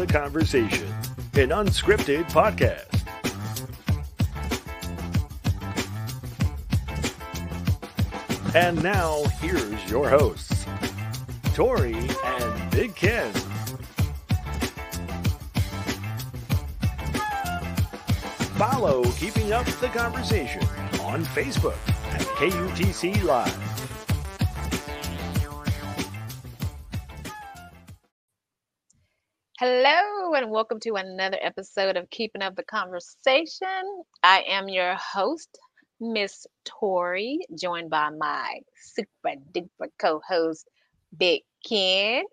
The Conversation, an unscripted podcast. And now, here's your hosts, Tori and Big Ken. Follow Keeping Up the Conversation on Facebook at KUTC Live. Hello, and welcome to another episode of Keeping Up the Conversation. I am your host, Miss Tori, joined by my super duper co host, Big Ken.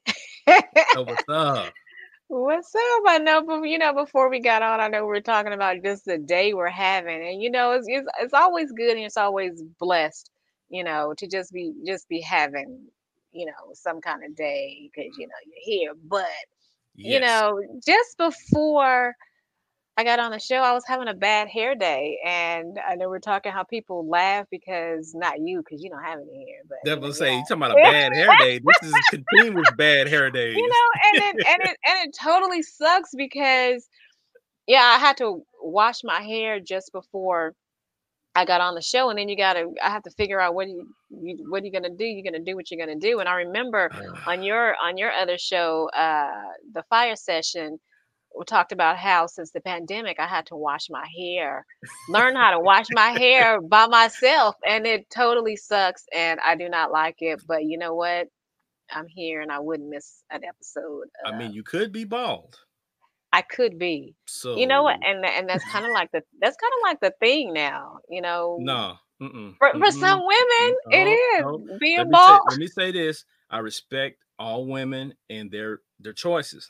Oh, what's up? What's up? I know, but you know, before we got on, I know we were talking about just the day we're having, and you know, it's it's, it's always good and it's always blessed, you know, to just be just be having, you know, some kind of day because you know you're here. But you know, just before I got on the show, I was having a bad hair day, and I know we're talking how people laugh because not you, because you don't have any hair, but That was say you talking about a bad hair day. This is continuous bad hair days. you know, and it and it and it totally sucks because yeah, I had to wash my hair just before I got on the show, and then you gotta I have to figure out what you, you what are you gonna do? You're gonna do what you're gonna do. And I remember on your on your other show, uh, the fire session, we talked about how since the pandemic I had to wash my hair, learn how to wash my hair by myself, and it totally sucks, and I do not like it. But you know what? I'm here, and I wouldn't miss an episode. I uh, mean, you could be bald. I could be. So You know what? And and that's kind of like the that's kind of like the thing now. You know, No. Mm-mm, for for mm-mm, some women, it is no. being Let me, say, let me say this: I respect all women and their their choices,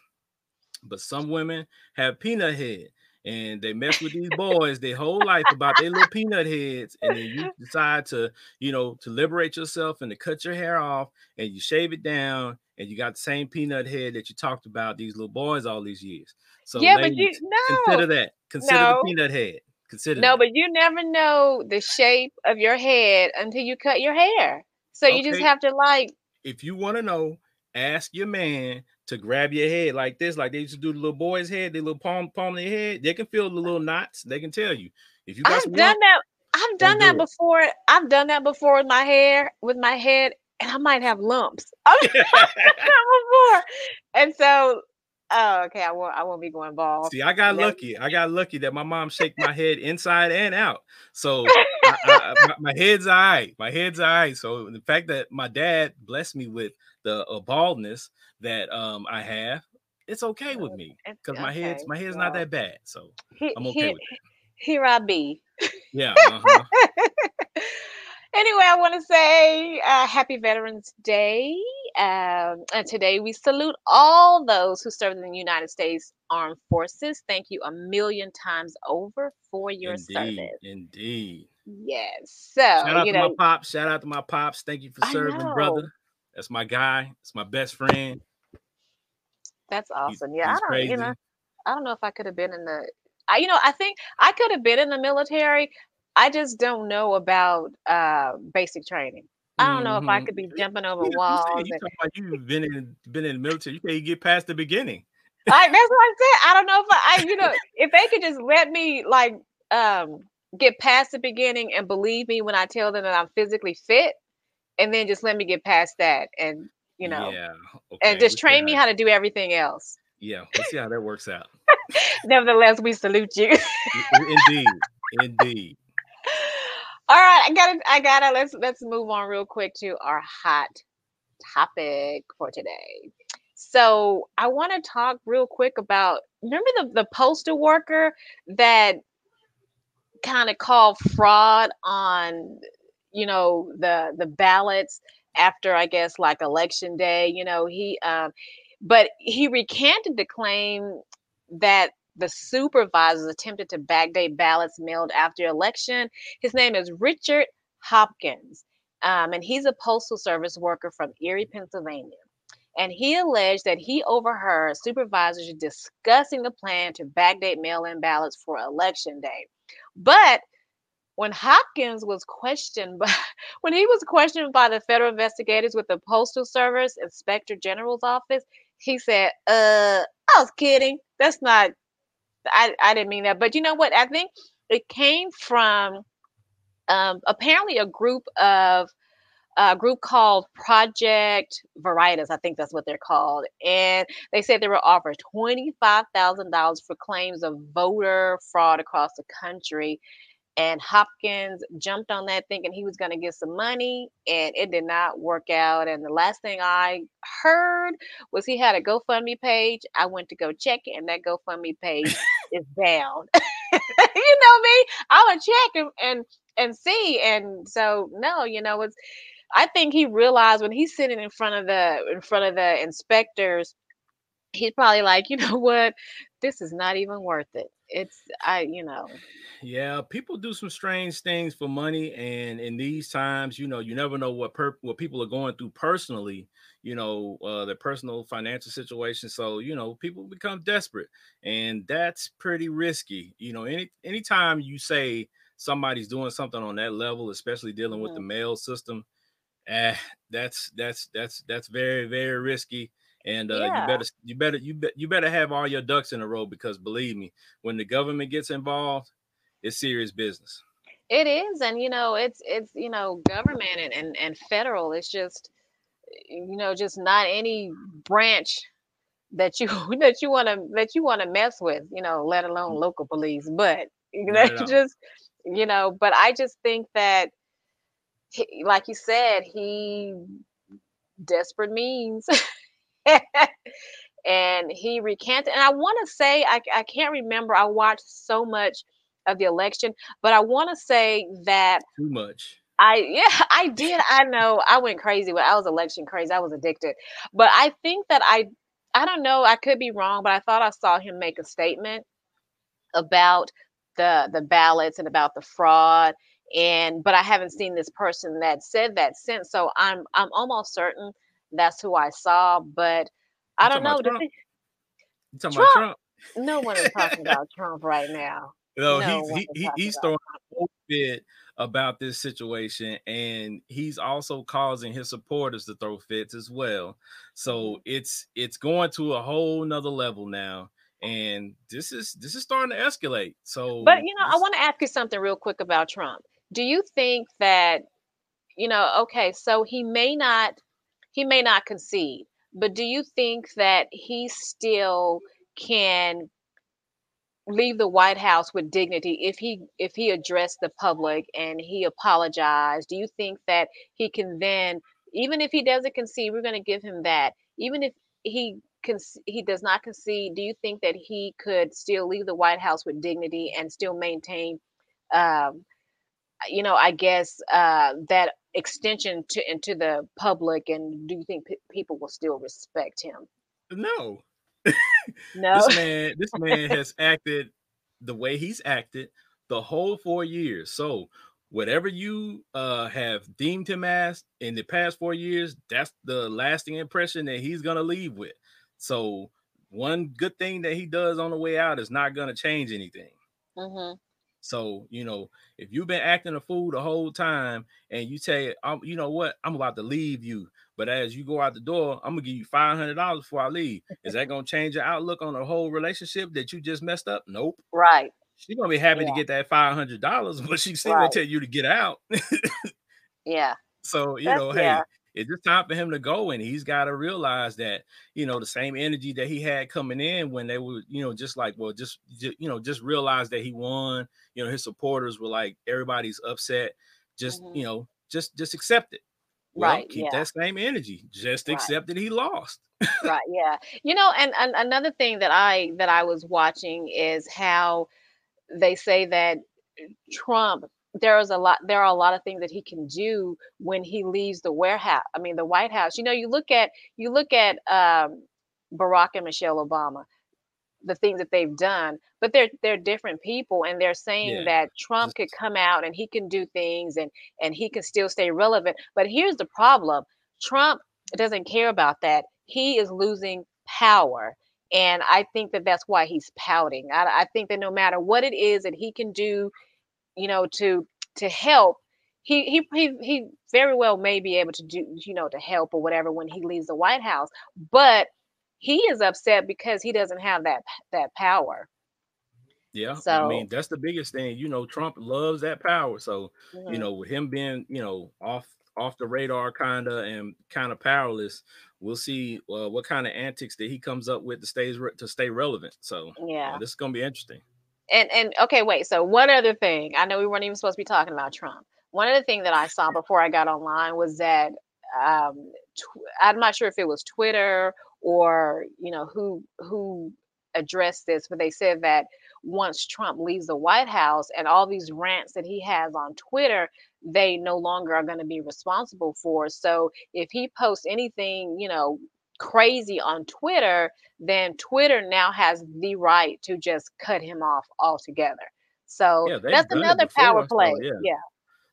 but some women have peanut head, and they mess with these boys their whole life about their little peanut heads, and then you decide to, you know, to liberate yourself and to cut your hair off, and you shave it down, and you got the same peanut head that you talked about these little boys all these years. So, yeah, but you ladies, no. consider that. Consider No. the peanut head. Consider No, that. but you never know the shape of your head until you cut your hair. So you just have to like, if you want to know, ask your man to grab your head like this, like they used to do the little boy's head, their little palm palm of their head. They can feel the little knots. They can tell you if you got I've done that. I've done do that it. before. I've done that before with my hair, with my head, and I might have lumps. I've done that before, and so, oh, okay, I won't. I won't be going bald. See, I got Never- lucky. I got lucky that my mom shaked my head inside and out. So I, I, I- my, head's all right. My head's all right. So the fact that my dad blessed me with the uh, baldness that um I have, it's okay with me It's- because my head's my head's not that bad. So I'm okay he- with it. Here I be. Yeah. uh-huh. anyway, I want to say uh, happy Veterans Day. Um, and today we salute all those who served in the United States Armed Forces. Thank you a million times over for your Indeed. service. Indeed. Yes. So, Shout out you to know, my pops. Shout out to my pops. Thank you for serving, brother. That's my guy. It's my best friend. that's awesome. Yeah, I don't, crazy. you know, I don't know if I could have been in the, I, you know, I think I could have been in the military. I just don't know about uh, basic training. I don't know if I Mhm. could be jumping over walls. You and- you've been in been in the military. You can't get past the beginning. Like that's what I said. I don't know if I, I, you know, if they could just let me like um get past the beginning and believe me when I tell them that I'm physically fit, and then just let me get past that, and you know, Yeah. Okay. and just we'll train me how- how to do everything else. Yeah. Let's see how that works out. Nevertheless, we salute you. Indeed. Indeed. All right, I gotta, I gotta. Let's let's move on real quick to our hot topic for today. So I want to talk real quick about remember the the postal worker that kind of called fraud on you know the the ballots after I guess like election day. You know he, um, but he recanted the claim that the supervisors attempted to backdate ballots mailed after election. His name is Richard Hopkins, um, and he's a postal service worker from Erie, Pennsylvania. And he alleged that he overheard supervisors discussing the plan to backdate mail in ballots for election day. But when Hopkins was questioned by when he was questioned by the federal investigators with the Postal Service Inspector General's office, he said, "Uh, I was kidding. That's not. I I didn't mean that. But you know what? I think it came from um, apparently a group of a group called Project Veritas. I think that's what they're called. And they said they were offered $25,000 for claims of voter fraud across the country. And Hopkins jumped on that thinking he was going to get some money, and it did not work out. And the last thing I heard was he had a GoFundMe page. I went to go check it, and that GoFundMe page is down. you know me, I would check and, and and see. And so no, you know, it's I think he realized when he's sitting in front of the in front of the inspectors, he's probably like, you know what, this is not even worth it. It's I, you know. Yeah, people do some strange things for money, and in these times, you know, you never know what per- what people are going through personally. You know, uh, their personal financial situation. So you know, people become desperate, and that's pretty risky. You know, any anytime you say somebody's doing something on that level, especially dealing mm-hmm. with the mm-hmm. mail system, eh, that's that's that's that's very very risky. And uh, yeah. you better you better you be, you better have all your ducks in a row because believe me, when the government gets involved, it's serious business. It is, and you know, it's it's you know, government and and, and federal. It's just you know, just not any branch that you that you want to that you want to mess with. You know, let alone mm. local police. But you know, just you know, but I just think that, he, like you said, he desperate means. and he recanted. And I want to say, I, I can't remember, I watched so much of the election, but I want to say that too much. I yeah, I did. I know I went crazy when I was election crazy. I was addicted. But I think that I I don't know, I could be wrong, but I thought I saw him make a statement about the the ballots and about the fraud and but I haven't seen this person that said that since. So I'm I'm almost certain that's who I saw, but I don't know. Trump? Talking Trump? about Trump? No one is talking about Trump right now. No, no he's he, he's throwing a whole bit about this situation, and he's also causing his supporters to throw fits as well. So mm-hmm. it's it's going to a whole nother level now and this is this is starting to escalate so but you know i want to ask you something real quick about trump do you think that you know okay so he may not he may not concede but do you think that he still can leave the white house with dignity if he if he addressed the public and he apologized? Do you think that he can then even if he doesn't concede we're going to give him that even if he he does not concede, do you think that he could still leave the White House with dignity and still maintain, um, you know, I guess uh, that extension to into the public? And do you think p- people will still respect him? No. no. this man, this man has acted the way he's acted the whole four years. So whatever you uh, have deemed him as in the past four years, that's the lasting impression that he's gonna leave with. So one good thing that he does on the way out is not to change anything. Mm-hmm. So you know, if you've been acting a fool the whole time, and you say, um, you know what, I'm about to leave you, but as you go out the door, I'm gonna give you five hundred dollars before I leave. Is that gonna change your outlook on the whole relationship that you just messed up? Nope. Right. She's gonna be happy yeah. to get that five hundred dollars, but she's still right. gonna tell you to get out. yeah. So you That's, know, hey, yeah it's just time for him to go, and he's got to realize that you know the same energy that he had coming in when they were you know just like well just, just you know just realize that he won. You know his supporters were like everybody's upset. Just mm-hmm. you know just just accept it. Well, right. Keep yeah. that same energy. Just right. accept that he lost. right. Yeah. You know, and, and another thing that I that I was watching is how they say that Trump there's a lot there are a lot of things that he can do when he leaves the warehouse i mean the white house. You know you look at you look at um, barack and michelle obama the things that they've done but they're they're different people and they're saying yeah. that trump could come out and he can do things and and he can still stay relevant. But here's the problem trump doesn't care about that. He is losing power and i think that that's why he's pouting. I, I think that no matter what it is that he can do you know, to to help. He he he he very well may be able to do, you know, to help or whatever when he leaves the White House. But he is upset because he doesn't have that that power. Yeah, So I mean that's the biggest thing. You know, Trump loves that power. So you mhm. know, with him being you know off off the radar, kinda and kind of powerless, we'll see uh, what kind of antics that he comes up with to stay to stay relevant. So yeah. uh, this is gonna be interesting. And and okay, wait. So one other thing, I know we weren't even supposed to be talking about Trump. One other thing that I saw before I got online was that um, tw- I'm not sure if it was Twitter or you know who who addressed this, but they said that once Trump leaves the White House and all these rants that he has on Twitter, they no longer are going to be responsible for. So if he posts anything, you know, crazy on Twitter, then Twitter now has the right to just cut him off altogether. So Yeah, that's another power play. So yeah, Yeah.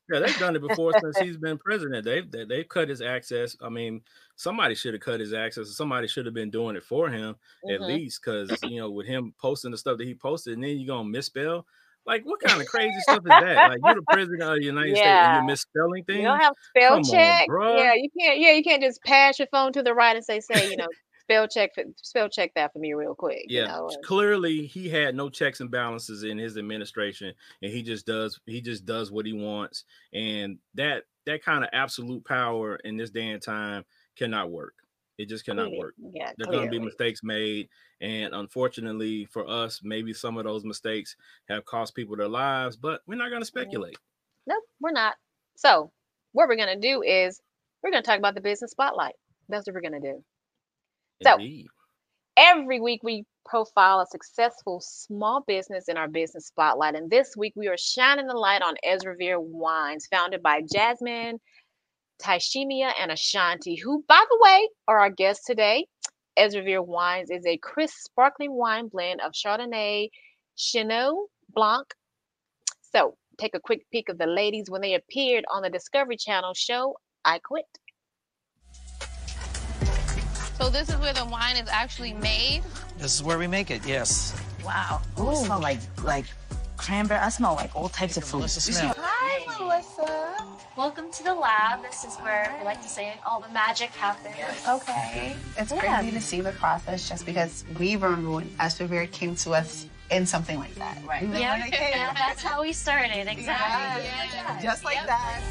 yeah, they've done it before since he's been president. They've they, they've cut his access. I mean, somebody should have cut his access. Somebody should have been doing it for him at hmm least, because you know, with him posting the stuff that he posted, and then you're gonna misspell. Like, what kind of crazy stuff is that? Like, you're the president of the United States and you're misspelling things. You don't have spell Come check. bruh. Yeah, you can't. Yeah, you can't just pass your phone to the right and say, say, you know, spell check, spell check that for me real quick. You Yeah, know. clearly he had no checks and balances in his administration, and he just does he just does what he wants, and that that kind of absolute power in this day and time cannot work. It just cannot work. Yeah, There are going to be mistakes made, and unfortunately for us, maybe some of those mistakes have cost people their lives, but we're not going to speculate. Nope, we're not. So, what we're gonna do is we're gonna talk about the business spotlight. That's what we're gonna do. So, Indeed. every week we profile a successful small business in our business spotlight, and this week we are shining the light on Esrever Wines, founded by Jasmine, Tyshemia, and Ashanti, who, by the way, are our guests today. Esrever Wines is a crisp, sparkling wine blend of Chardonnay, Chenin Blanc. So, take a quick peek of the ladies when they appeared on the Discovery Channel show I Quit. So this is where the wine is actually made. This is where we make it, yes. Wow. Ooh, it smell like like cranberry. I smell like all types of food. Melissa smell. Hi, Melissa. Welcome to the lab. This is where I like to say all the magic happens. Okay. It's Yeah. crazy to see the process just because we remember when Esrever came to us in something like that, right? Yeah, when it yeah, that's how we started. Exactly. Yeah, Just like that.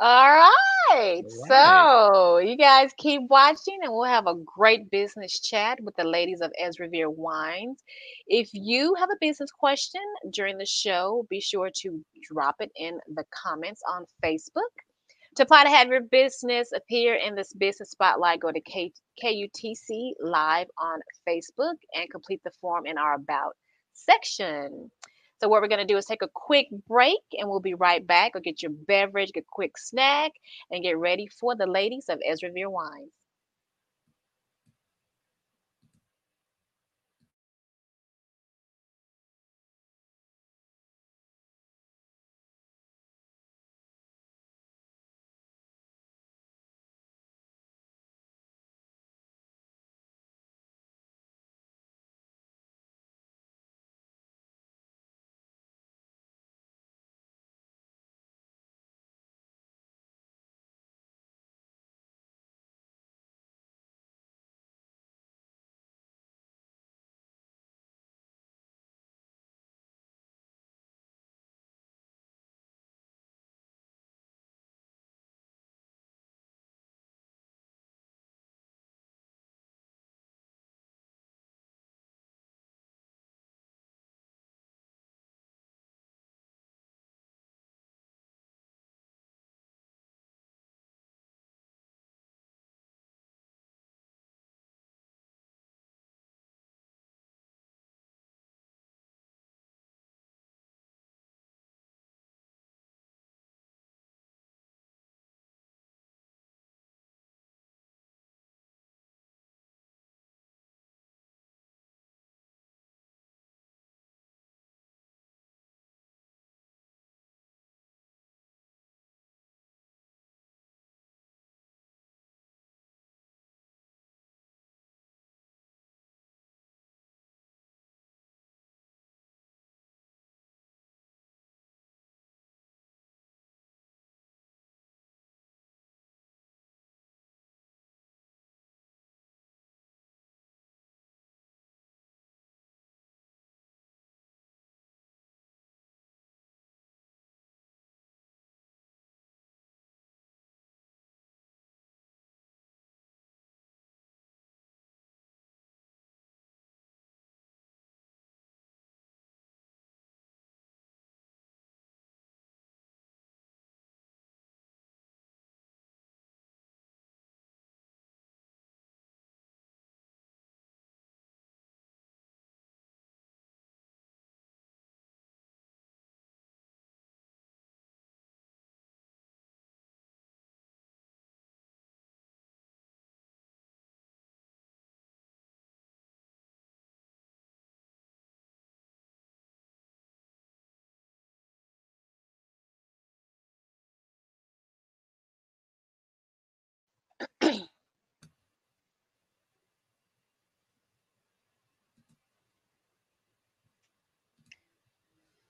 All right. Right. So you guys keep watching and we'll have a great business chat with the ladies of Esrever Wines. If you have a business question during the show, be sure to drop it in the comments on Facebook. To apply to have your business appear in this business spotlight, go to K- KUTC Live on Facebook and complete the form in our About section. So what we're going to do is take a quick break and we'll be right back. Go get your beverage, get a quick snack, and get ready for the ladies of Ezra Esrever Wines.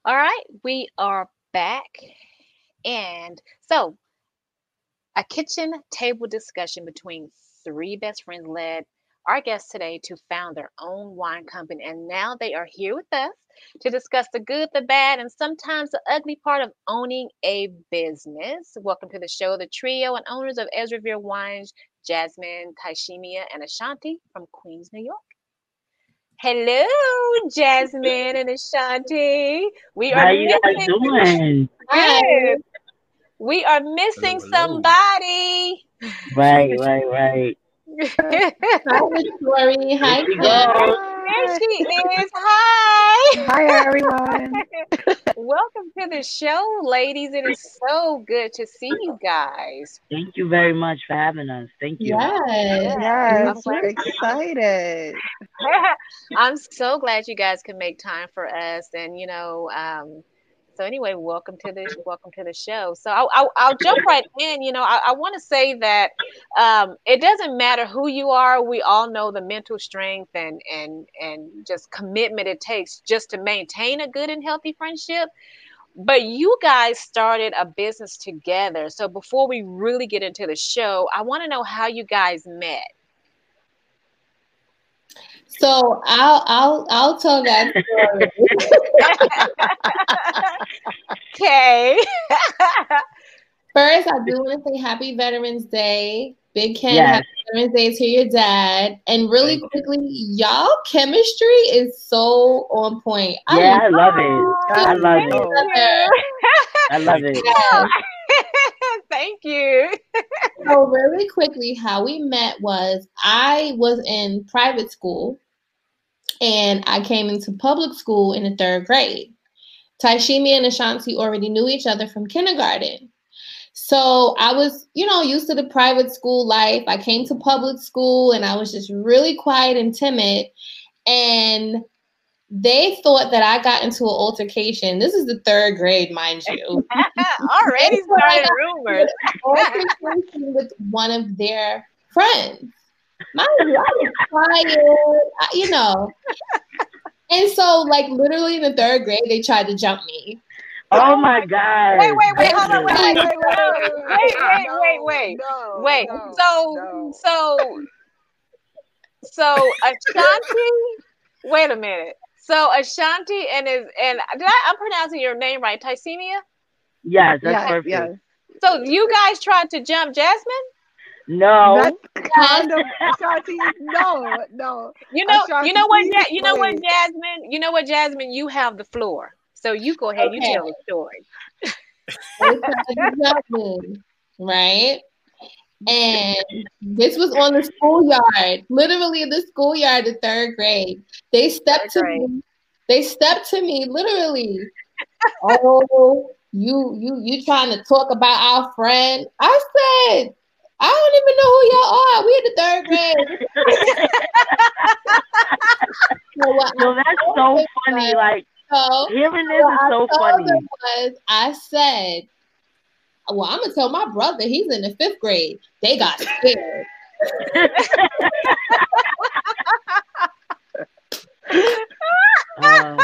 All right, we are back. And so, a kitchen table discussion between three best friends led our guests today to found their own wine company. And now they are here with us to discuss the good, the bad, and sometimes the ugly part of owning a business. Welcome to the show, the trio and owners of Esrever Wines, Jasmine, Tyshemia, and Ashanti from Queens, New York. Hello, Jasmine and Ashanti. We are How you guys missing- doing? Good. We are missing Hello, hello. somebody. Right, right, right. Hi, Victoria. Hi, There she Kim. goes. There she is. Hi. Hi, everyone. Welcome to the show, ladies. It is so good to see you guys. Thank you very much for having us. Thank you. Yes. Yes, I'm we're excited. I'm so glad you guys can make time for us. And you know, um, so anyway, welcome to the welcome to the show. So I'll, I'll, I'll jump right in. You know, I, I want to say that um, it doesn't matter who you are. We all know the mental strength and and and just commitment it takes just to maintain a good and healthy friendship. But you guys started a business together. So before we really get into the show, I want to know how you guys met. So I'll I'll I'll tell that story. Okay. First, I do want to say Happy Veterans Day. Big Ken, Yes. Happy Veterans Day to your dad. And really quickly, y'all chemistry is so on point. Yeah, I love it. I love Thank it. I love it. Yeah. Thank you. So really quickly, how we met was I was in private school and I came into public school in the third grade. Taishimi and Ashanti already knew each other from kindergarten. So I was, you know, used to the private school life. I came to public school and I was just really quiet and timid. And they thought that I got into an altercation. This is the third grade, mind you. Already started rumors. altercation with one of their friends. Mind you, I was quiet, you know. And so, like, literally in the third grade, they tried to jump me. Oh my God. Wait, wait, wait, hold on, wait, wait, Wait, wait, wait, wait, wait, wait, wait. No, Wait. no, So, no. so, so Ashanti. Wait a minute. So Ashanti and is and did I, I'm pronouncing your name right, Tyshemia? Yes, that's Yes, perfect. yes. So you guys tried to jump Jasmine? No. Kind of Ashanti. No, no. You know, Ashanti, you know what, Ja- you know what. Jasmine, you know what, Jasmine, you have the floor, so you go ahead, you tell the story. They tried to jump me, right? And this was on the schoolyard, literally in the schoolyard the third grade. They stepped Third to me. They stepped to me, literally. oh, you you you trying to talk about our friend? I said, I don't even know who y'all are. We in the third grade. so No, that's so funny. was- Like so hearing this is so funny. was, I said, well, I'm gonna tell my brother he's in the fifth grade. They got scared. Uh,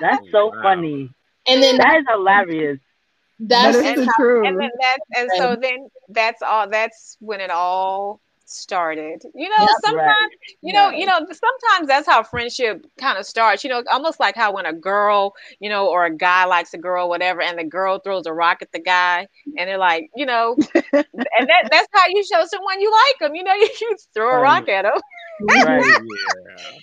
that's so Wow. funny. And then That is hilarious. that's That is the how- truth. And then that, and so then that's all. That's when it all started. You know, Yep. sometimes you know, you know, sometimes that's how friendship kind of starts. You know, almost like how when a girl, you know, or a guy likes a girl, whatever, and the girl throws a rock at the guy, and they're like, you know, and that that's how you show someone you like them. You know, you, you throw a rock at them. Right.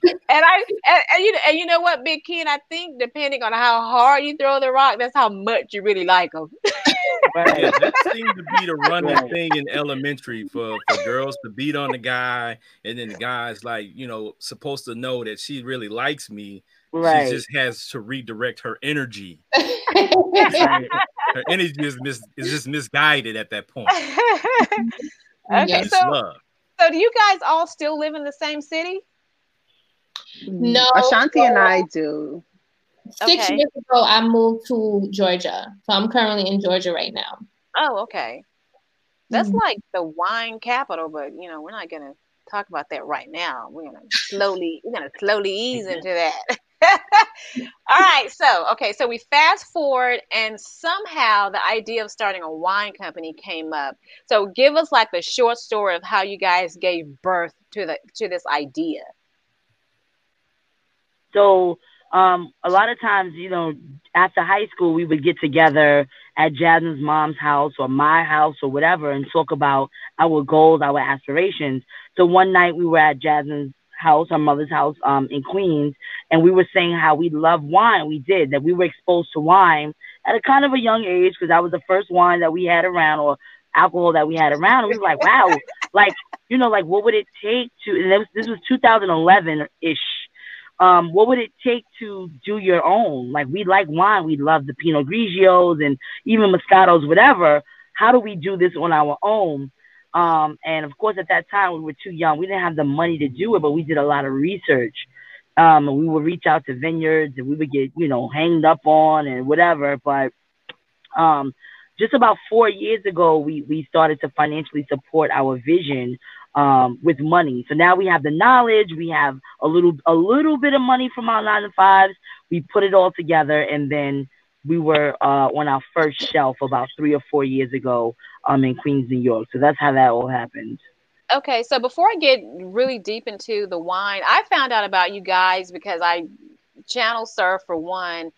Yeah. And I and, and you and you know what, Big Ken, I think depending on how hard you throw the rock, that's how much you really like them. Yeah, that seemed to be the running Right. thing in elementary for, for girls to beat on the guy, and then the guy's like, you know, supposed to know that she really likes me. Right. She just has to redirect her energy. Her energy is mis- is just misguided at that point. okay, Yes. So love. so do you guys all still live in the same city? No, Ashanti and I do. Six Okay. years ago, I moved to Georgia, so I'm currently in Georgia right now. Oh, okay. That's Mhm. like the wine capital, but you know, we're not gonna talk about that right now. We're gonna slowly we're gonna slowly ease into that. All right, so okay, so we fast forward, and somehow the idea of starting a wine company came up. So give us like the short story of how you guys gave birth to the to this idea. So um, a lot of times, you know, after high school, we would get together at Jasmine's mom's house or my house or whatever and talk about our goals, our aspirations. So one night we were at Jasmine's house, our mother's house um, in Queens, and we were saying how we love wine. We did, that we were exposed to wine at a kind of a young age because that was the first wine that we had around or alcohol that we had around. And we were like, wow, like, you know, like what would it take to, and was, this was 2011 ish um, what would it take to do your own? Like we like wine, we love the Pinot Grigios and even Moscatos, whatever. How do we do this on our own? Um, and of course, at that time we were too young. We didn't have the money to do it, but we did a lot of research. Um, and we would reach out to vineyards and we would get, you know, hanged up on and whatever. But um, just about four years ago, we, we started to financially support our vision um, with money. So now we have the knowledge, we have a little a little bit of money from our nine to fives. We put it all together, and then we were uh, on our first shelf about three or four years ago um, in Queens, New York. So that's how that all happened. Okay, so before I get really deep into the wine, I found out about you guys because I channel surf for one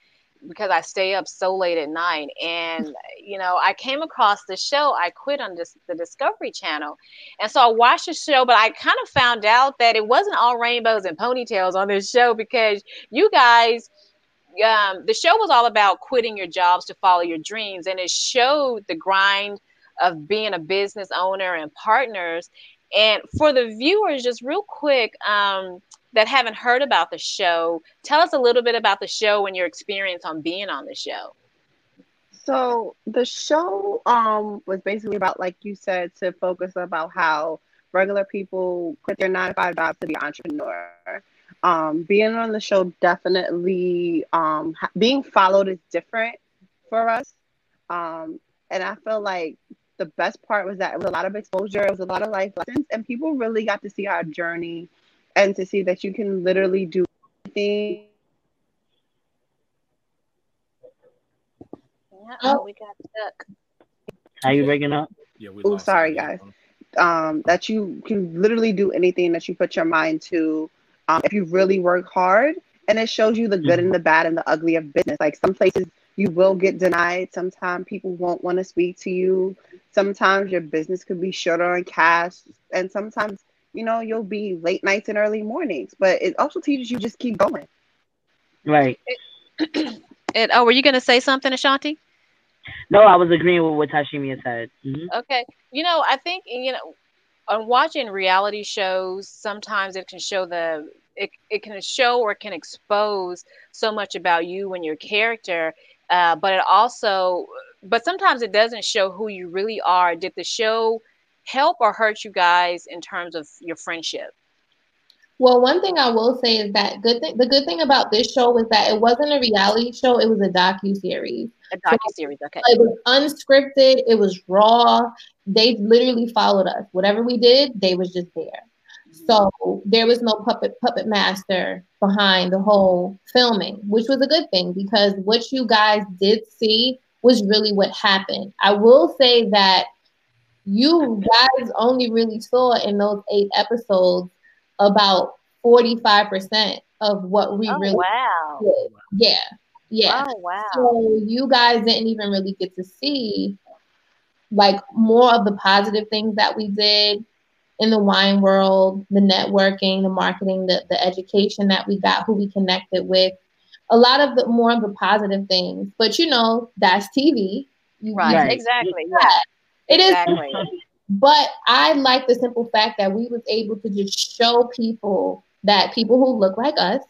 because I stay up so late at night. And, you know, I came across the show. I quit on this, the Discovery Channel. And so I watched the show, but I kind of found out that it wasn't all rainbows and ponytails on this show because you guys, um, the show was all about quitting your jobs to follow your dreams. And it showed the grind of being a business owner and partners. And for the viewers, just real quick, um, that haven't heard about the show, tell us a little bit about the show and your experience on being on the show. So the show um was basically about, like you said, to focus about how regular people quit their nine to five jobs to be entrepreneur. Um, being on the show definitely um, being followed is different for us, um, and I feel like the best part was that it was a lot of exposure, it was a lot of life lessons, and people really got to see our journey and to see that you can literally do anything. oh, we got stuck. How you breaking up? Yeah, we Oh, sorry, guys. Um, that you can literally do anything that you put your mind to um, if you really work hard. And it shows you the good and the bad and the ugly of business. Like some places you will get denied. Sometimes people won't want to speak to you. Sometimes your business could be shorter on cash. And sometimes you know, you'll be late nights and early mornings, but it also teaches you just keep going. Right. And oh, were you going to say something, Ashanti? No, I was agreeing with what Tashimi said. Mhm. Okay. You know, I think you know, on watching reality shows, sometimes it can show the it, it can show or can expose so much about you and your character, uh, but it also, but sometimes it doesn't show who you really are. Did the show help or hurt you guys in terms of your friendship? Well, one thing I will say is that good thing. The good thing about this show was that it wasn't a reality show; it was a docu series. A docu series, okay. It was unscripted. It was raw. They literally followed us. Whatever we did, they was just there. Mm-hmm. So there was no puppet puppet master behind the whole filming, which was a good thing because what you guys did see was really what happened. I will say that you guys only really saw in those eight episodes about 45% of what we Oh, really wow. did. Yeah. Yeah. Oh, wow. So you guys didn't even really get to see like more of the positive things that we did in the wine world, the networking, the marketing, the, the education that we got, who we connected with. A lot of the more of the positive things. But you know, that's TV. You- Right, you- Right. exactly. Yeah. Yeah. It is Exactly. but I like the simple fact that we was able to just show people that people who look like us,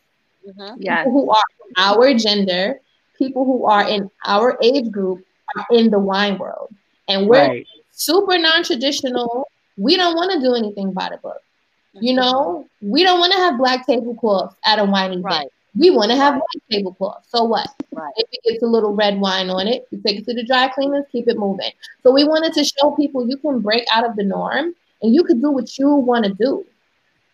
Mhm. Yes. who are our gender, people who are in our age group are in the wine world. And we're Right. super non-traditional. We don't want to do anything by the book. You know, we don't want to have black tablecloths at a wine event. Right. We want to have white tablecloths. So what? Right. If it gets a little red wine on it, you take it to the dry cleaners, keep it moving. So we wanted to show people you can break out of the norm and you could do what you want to do.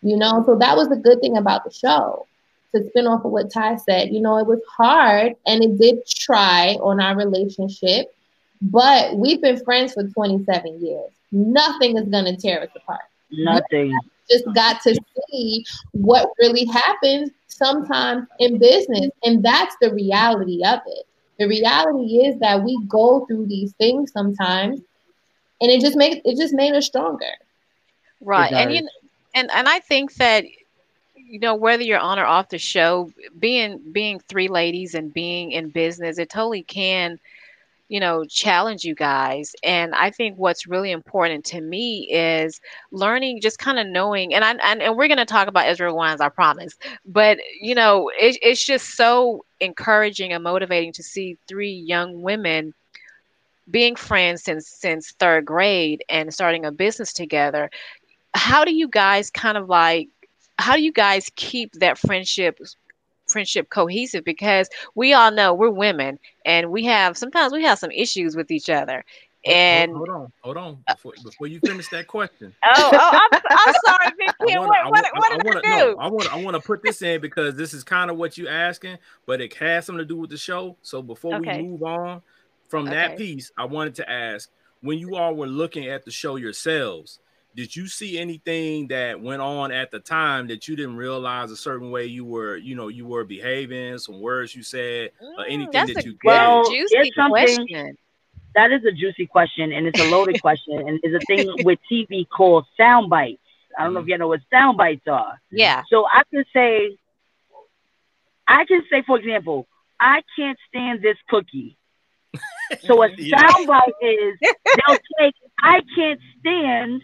You know, so that was the good thing about the show. to spin off of what Ty said, you know, it was hard and it did try on our relationship, but we've been friends for 27 years. Nothing is going to tear us apart. Nothing. Just got to see what really happens sometimes in business. And that's the reality of it. The reality is that we go through these things sometimes and it just makes it just made us stronger. Right. And you and and I think that you know whether you're on or off the show being being three ladies and being in business it totally can you know challenge you guys and i think what's really important to me is learning just kind of knowing and i and, and we're going to talk about Esrever wines i promise but you know it, it's just so encouraging and motivating to see three young women being friends since since third grade and starting a business together. How do you guys kind of like how do you guys keep that friendship friendship cohesive because we all know we're women and we have sometimes we have some issues with each other and hold, on hold on uh, before, before you finish that question oh, oh I'm, I'm sorry Vicky. what, what, what, what did I, wanna, I do no, I want I want to put this in because this is kind of what you're asking but it has something to do with the show so before Okay. we move on from Okay. that piece I wanted to ask when you all were looking at the show yourselves did you see anything that went on at the time that you didn't realize a certain way you were you know you were behaving some words you said or anything Mm, that's that a you Well, good juicy it's something- question That is a juicy question, and it's a loaded question, and it's a thing with TV called sound bites. I don't know if you know what sound bites are. yeah So I can say, I can say, for example, I can't stand this cookie. So a Yeah. sound bite is they'll take I can't stand,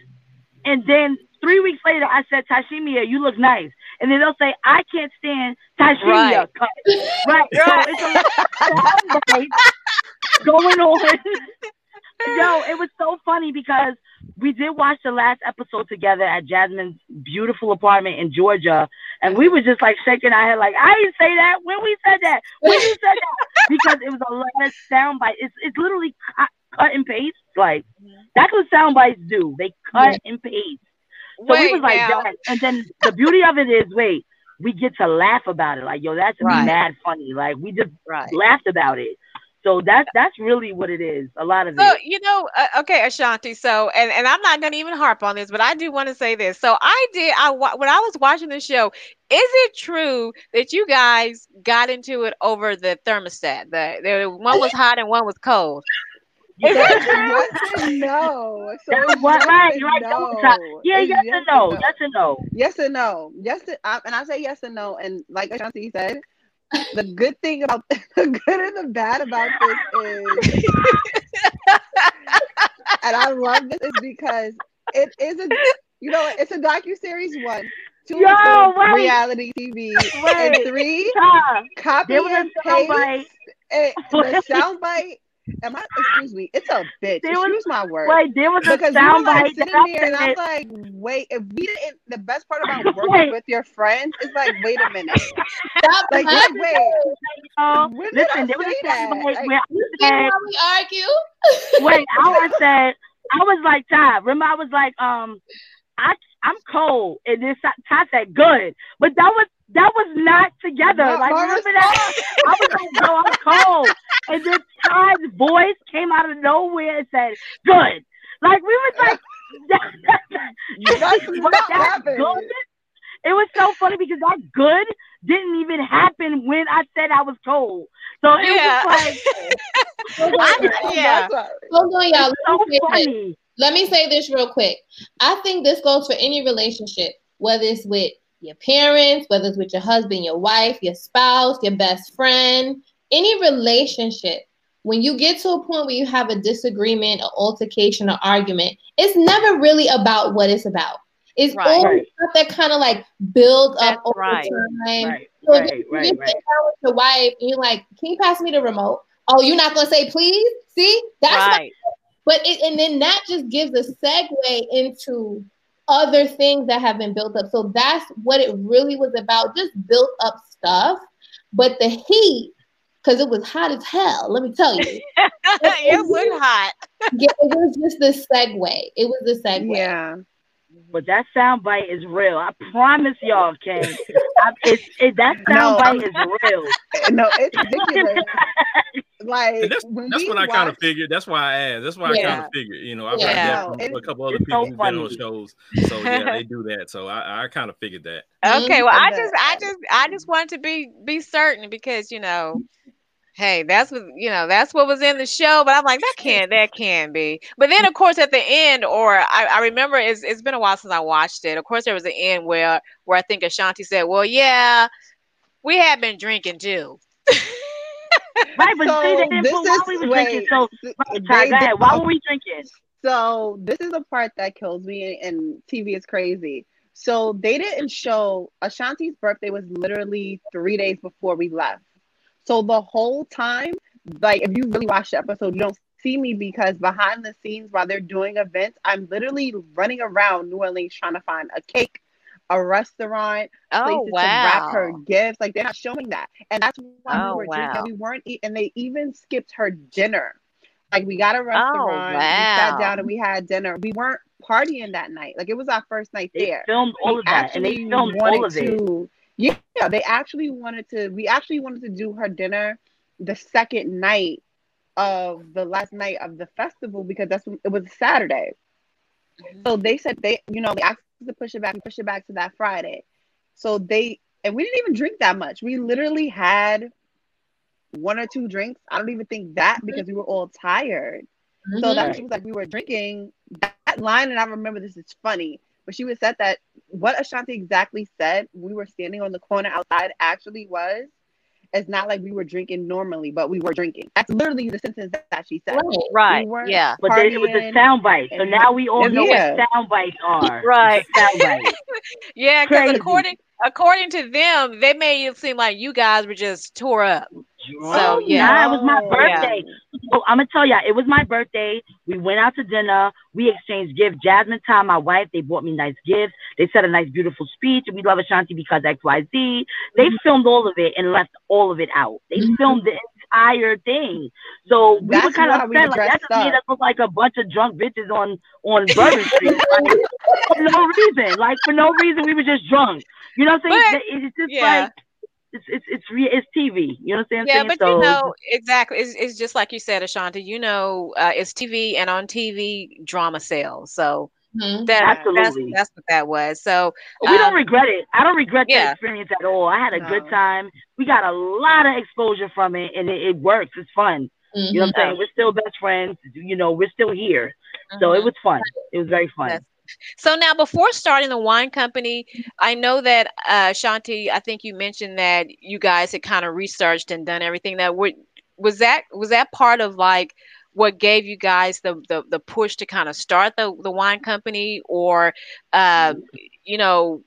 and then three weeks later I said Tyshemia, you look nice, and then they'll say I can't stand Tyshemia. Right. Right. So it's a going on. Yo, it was so funny because we did watch the last episode together at Jasmine's beautiful apartment in Georgia, and we were just like shaking our head, like, I didn't say that. When we said that, when you said that, because it was a lot of sound bites. It's it's literally cut, and paste. Like that's what sound bites do. They cut and paste. So we was like now. that, and then the beauty of it is, wait, we get to laugh about it. Like, yo, that's Right. mad funny. Like we just right laughed about it. So that's that's really what it is. A lot of So it. you know, uh, okay, Ashanti. So, and and I'm not going to even harp on this, but I do want to say this. So I did. I when I was watching the show, is it true that you guys got into it over the thermostat? The, the one was hot and one was cold. Yes and no. So That's what- yes right, and right, no. right. Yeah, It's yes and no, yes and no. Yes and no. Yes and, I, and I say yes and no. And like Ashanti said, the good thing about the good and the bad about this is, and I love this is because it is a you know it's a docu series one. Two Yo, wait. reality TV, Wait. and three Huh. copy There was a and paste. bite. eh, the soundbite. Am I? Excuse me. It's a bitch. There was- Excuse my word. Wait, there was a because we were like soundbite sitting that I there, and I'm like, wait. If we didn't, the best part about working Wait. with your friends is like, wait a minute. Stop Like, the like, wait. Oh, When did listen, there was a that? soundbite Like, where You I see said, we argue? wait, I was said, I was like, Ty, remember I was like, um, I I'm cold, and then Ty Ty said good, but that was that was not together. My- like remember that? I was like, no, I'm cold, and then Ty's voice came out of nowhere and said good. Like we was like, That's was not that happened. good? It was so funny because that good didn't even happen when I said I was cold. So it Yeah. was just like, I- yeah. That's right. Hold on, y'all. it's Let so me say funny. Let me say this real quick. I think this goes for any relationship, whether it's with your parents, whether it's with your husband, your wife, your spouse, your best friend, any relationship. When you get to a point where you have a disagreement, an altercation, or argument, it's never really about what it's about. It's Right. always stuff that kind of like builds up That's over right. time. Right, So if right, you right, get right. down with your wife and you're like, "Can you pass me the remote?" Oh, you're not gonna say please? See, that's what right. but it, and then that just gives a segue into other things that have been built up. So that's what it really was about, just built up stuff. But the heat, because it was hot as hell, let me tell you, it was hot. yeah, it was just the segue. It was the segue. Yeah. But that sound bite is real. I promise y'all, Ken. I I, it's, it, that No, soundbite is real. no, it's ridiculous. like And that's when that's we what I kind of figured. That's why I asked. That's why I kind of figured. You know, I've Yeah. heard that from it- a couple other people so who've been on shows. So yeah, they do that. So I, I kind of figured that. Okay, well, I just, I just, I just wanted to be be certain because you know, hey, that's what you know, that's what was in the show. But I'm like, that can't, that can be. But then, of course, at the end, or I, I remember it's it's been a while since I watched it. Of course, there was an end where where I think Ashanti said, "Well, yeah, we have been drinking too." Right, but see, they didn't this put while we were wait, drinking. So, th- right, they Ty, go ahead. Why were we drinking? So this is the part that kills me, and TV is crazy. So they didn't show Ashanti's birthday was literally three days before we left. So the whole time, like if you really watch the episode, you don't see me because behind the scenes while they're doing events, I'm literally running around New Orleans trying to find a cake, a restaurant, Oh places to wrap her gifts. Like they're not showing that, and that's why Oh, we were drinking. wow. We weren't eating, and they even skipped her dinner. Like we got a Oh restaurant, we sat down and we had dinner. We weren't partying that night. Like it was our first night They there. filmed all We of that, and they filmed all of it. to. Yeah, they actually wanted to. We actually wanted to do her dinner the second night of the last night of the festival because that's when, it was Saturday. So they said they, you know, they asked us to push it back. We pushed it back to that Friday. So they and we didn't even drink that much. We literally had one or two drinks. I don't even think that mm-hmm. because we were all tired. So that mm-hmm. she was like, we were drinking that, that line, and I remember this is funny, but she was said that what Ashanti exactly said, we were standing on the corner outside, actually was, it's not like we were drinking normally, but we were drinking. That's literally the sentence that, that she said. Right. Right? We Yeah. But then it was a partying soundbite. So now we all know Yeah. what soundbites are. Right. It's a soundbite. Yeah, because Crazy. according according to them, they made it seem like you guys were just tore up. So yeah, Nah, it was my No. birthday. So I'm gonna tell y'all, it was my birthday. We went out to dinner. We exchanged gifts. Jasmine, Tom, my wife, they bought me nice gifts. They said a nice, beautiful speech. We love Ashanti because X, Y, Z. They filmed all of it and left all of it out. They filmed the entire thing. So we were kind of we upset. Like that dressed just made up. us look like a bunch of drunk bitches on on Bourbon Street. Like, for no reason. Like for no reason, we were just drunk. You know what I'm saying? But- It's just yeah. like it's it's it's re- it's TV. You know what I'm saying? Yeah, but so, you know exactly. It's, it's just like you said, Ashanti. You know, uh, it's TV, and on TV, drama sells. So Mhm. that Absolutely. that's that's what that was. So we don't um, regret it. I don't regret yeah. that experience at all. I had a good time. We got a lot of exposure from it, and it, it works. It's fun. You know what I'm saying? We're still best friends. You know, we're still here. So it Mhm. was fun. It was very fun. That's- So now, before starting the wine company, I know that uh, Shanti, I think you mentioned that you guys had kind of researched and done everything. That would was that was that part of like what gave you guys the the, the push to kind of start the the wine company, or uh, you know,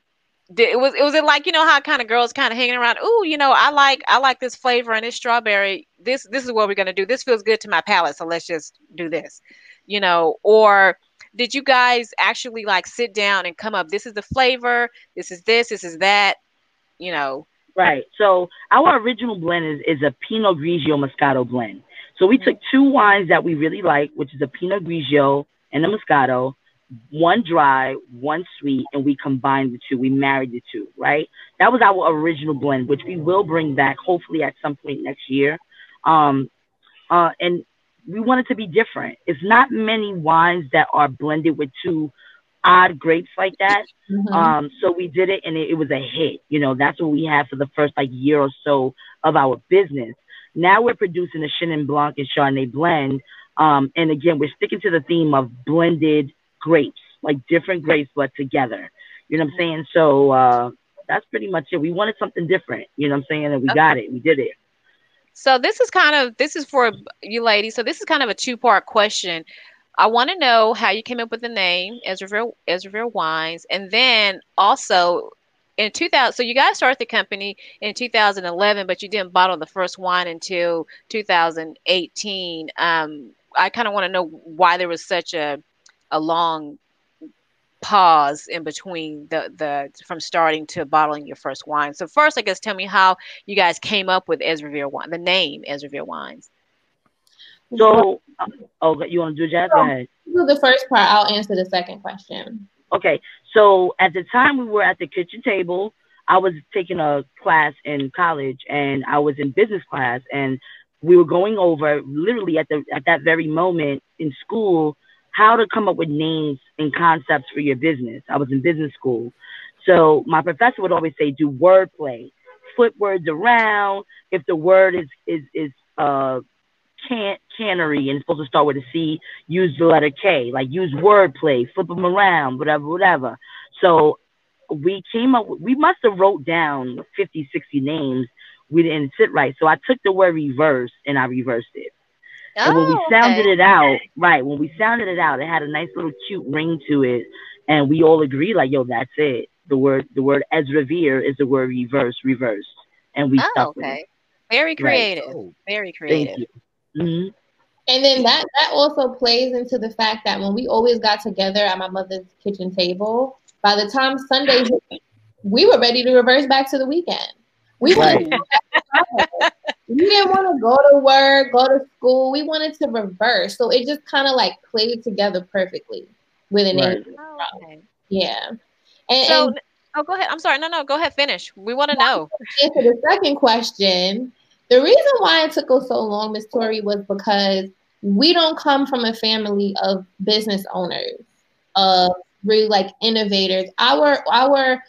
it was it was it like you know how kind of girls kind of hanging around. Oh, you know, I like I like this flavor and this strawberry. This this is what we're gonna do. This feels good to my palate, so let's just do this. You know, or did you guys actually like sit down and come up this is the flavor this is this this is that you know Right. So our original blend is, is a Pinot Grigio Moscato blend. So we took two wines that we really like, which is a Pinot Grigio and a Moscato, one dry, one sweet, and we combined the two. We married the two, right? That was our original blend, which we will bring back hopefully at some point next year. Um, uh, and we want it to be different. It's not many wines that are blended with two odd grapes like that. Mhm. Um, so we did it and it, it was a hit. You know, that's what we had for the first like year or so of our business. Now we're producing a Chenin Blanc and Chardonnay blend. Um, and again, we're sticking to the theme of blended grapes, like different grapes but together. You know what I'm saying? So uh, that's pretty much it. We wanted something different. You know what I'm saying? And we got it. We did it. so this is kind of this is for you ladies so this is kind of a two part question i want to know how you came up with the name Esrever Esrever wines and then also in 2000 so you guys started the company in 2011 but you didn't bottle the first wine until 2018 um, i kind of want to know why there was such a a long pause in between the the from starting to bottling your first wine. So first, I guess tell me how you guys came up with Esrever wine, the name Esrever wines. So, oh, you want to do Jazz? Go ahead. Do the first part. I'll answer the second question. Okay, so at the time we were at the kitchen table, I was taking a class in college and I was in business class and we were going over literally at the at that very moment in school how to come up with names and concepts for your business. I was in business school. So my professor would always say do wordplay. Flip words around. If the word is is is uh can cannery and it's supposed to start with a C, use the letter K. Like use wordplay, flip them around, whatever, whatever. So we came up we must have wrote down 50, 60 names. We didn't sit right. So I took the word reverse and I reversed it. Oh, and when we oh, sounded okay. it out, right, when we sounded it out, it had a nice little cute ring to it. And we all agreed, like, yo, that's it. The word the word Esrever is the word reverse, reverse. And we oh, stuck okay. with it. Very creative. Right. Oh, Very creative. Mm-hmm. And then that that also plays into the fact that when we always got together at my mother's kitchen table, by the time Sunday we were ready to reverse back to the weekend. We right. we didn't want to go to work, go to school. We wanted to reverse. So it just kind of like played together perfectly with an right. oh, okay. Yeah. And, so, and, oh, go ahead. I'm sorry. No, no, go ahead. Finish. We want to know. Answer the second question. The reason why it took us so long, Miss Tori, was because we don't come from a family of business owners, of really like innovators. Our our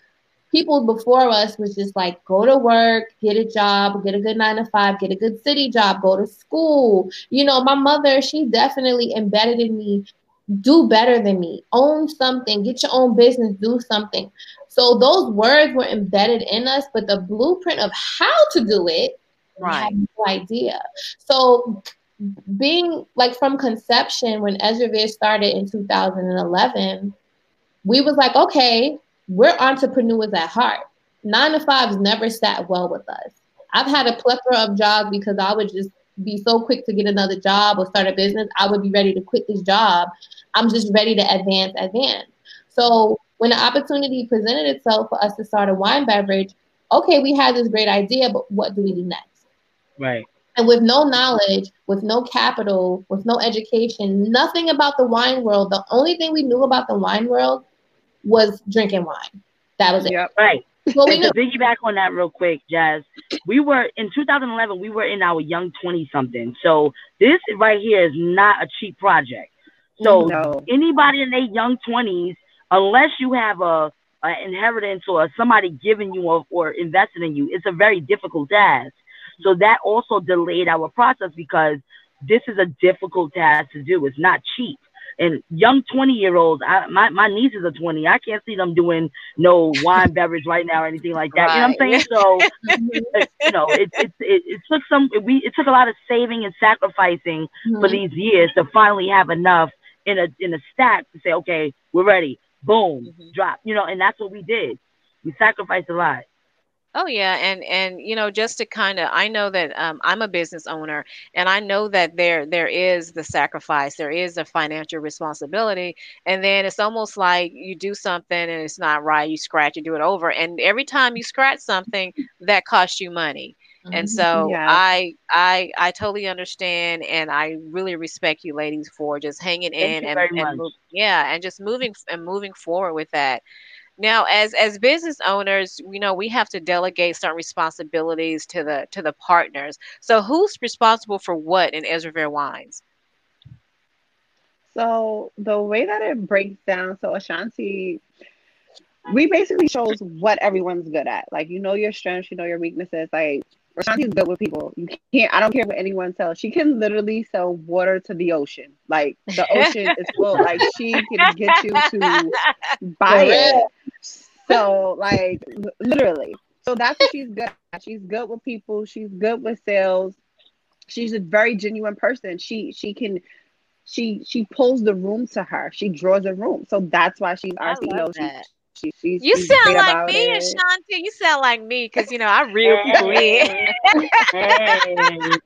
people before us was just like go to work, get a job, get a good nine to five, get a good city job, go to school. You know, my mother, she definitely embedded in me do better than me, own something, get your own business, do something. So those words were embedded in us, but the blueprint of how to do it right. had no idea. So being like from conception when Esrever started in 2011, we was like, okay, we're entrepreneurs at heart. Nine to fives never sat well with us. I've had a plethora of jobs because I would just be so quick to get another job or start a business. I would be ready to quit this job. I'm just ready to advance, advance. So when the opportunity presented itself for us to start a wine beverage, okay, we had this great idea, but what do we do next? Right. And with no knowledge, with no capital, with no education, nothing about the wine world, the only thing we knew about the wine world was drinking wine. That was it. Yep. Right. Well, we to piggyback on that real quick, Jazz, we were in 2011. We were in our young 20 something. So this right here is not a cheap project. So mm, no. anybody in their young 20s, unless you have a, a inheritance or somebody giving you or, or investing in you, it's a very difficult task. So that also delayed our process because this is a difficult task to do. It's not cheap. And young 20 year olds, I, my, my nieces are 20. I can't see them doing no wine beverage right now or anything like that. Right. You know what I'm saying? So, you know, it, it, it, it, took some, we, it took a lot of saving and sacrificing mm-hmm. for these years to finally have enough in a, in a stack to say, okay, we're ready. Boom, mm-hmm. drop, you know, and that's what we did. We sacrificed a lot. Oh yeah, and and you know just to kind of I know that um, I'm a business owner, and I know that there there is the sacrifice, there is a financial responsibility, and then it's almost like you do something and it's not right, you scratch, you do it over, and every time you scratch something, that costs you money. Mm-hmm. And so yeah. I I I totally understand, and I really respect you ladies for just hanging Thank in and, and move, yeah, and just moving and moving forward with that. Now, as as business owners, you know we have to delegate certain responsibilities to the to the partners. So, who's responsible for what in Esrever Wines? So the way that it breaks down, so Ashanti, we basically shows what everyone's good at. Like you know your strengths, you know your weaknesses. Like Ashanti's good with people. You can't. I don't care what anyone tells. She can literally sell water to the ocean. Like the ocean is full. Like she can get you to buy it. So like literally. So that's what she's good at. She's good with people. She's good with sales. She's a very genuine person. She she can she she pulls the room to her. She draws a room. So that's why she's our CEO. She, she, she's, you she's sound like me, it. Ashanti. You sound like me because you know I reel people in.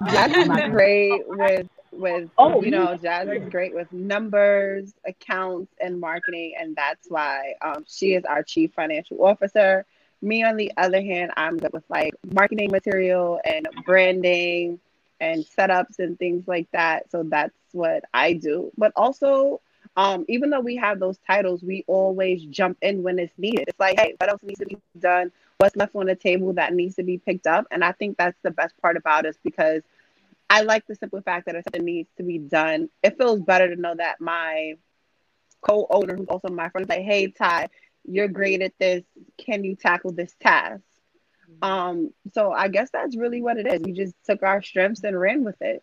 That's great with with oh, you know Jazz is great with numbers, accounts, and marketing, and that's why um, she is our chief financial officer. Me, on the other hand, I'm good with like marketing material and branding and setups and things like that. So that's what I do. But also, um, even though we have those titles, we always jump in when it's needed. It's like, hey, what else needs to be done? What's left on the table that needs to be picked up? And I think that's the best part about us because I like the simple fact that if something needs to be done, it feels better to know that my co-owner, who's also my friend, is like, hey, Ty, you're great at this. Can you tackle this task? Um, so I guess that's really what it is. We just took our strengths and ran with it.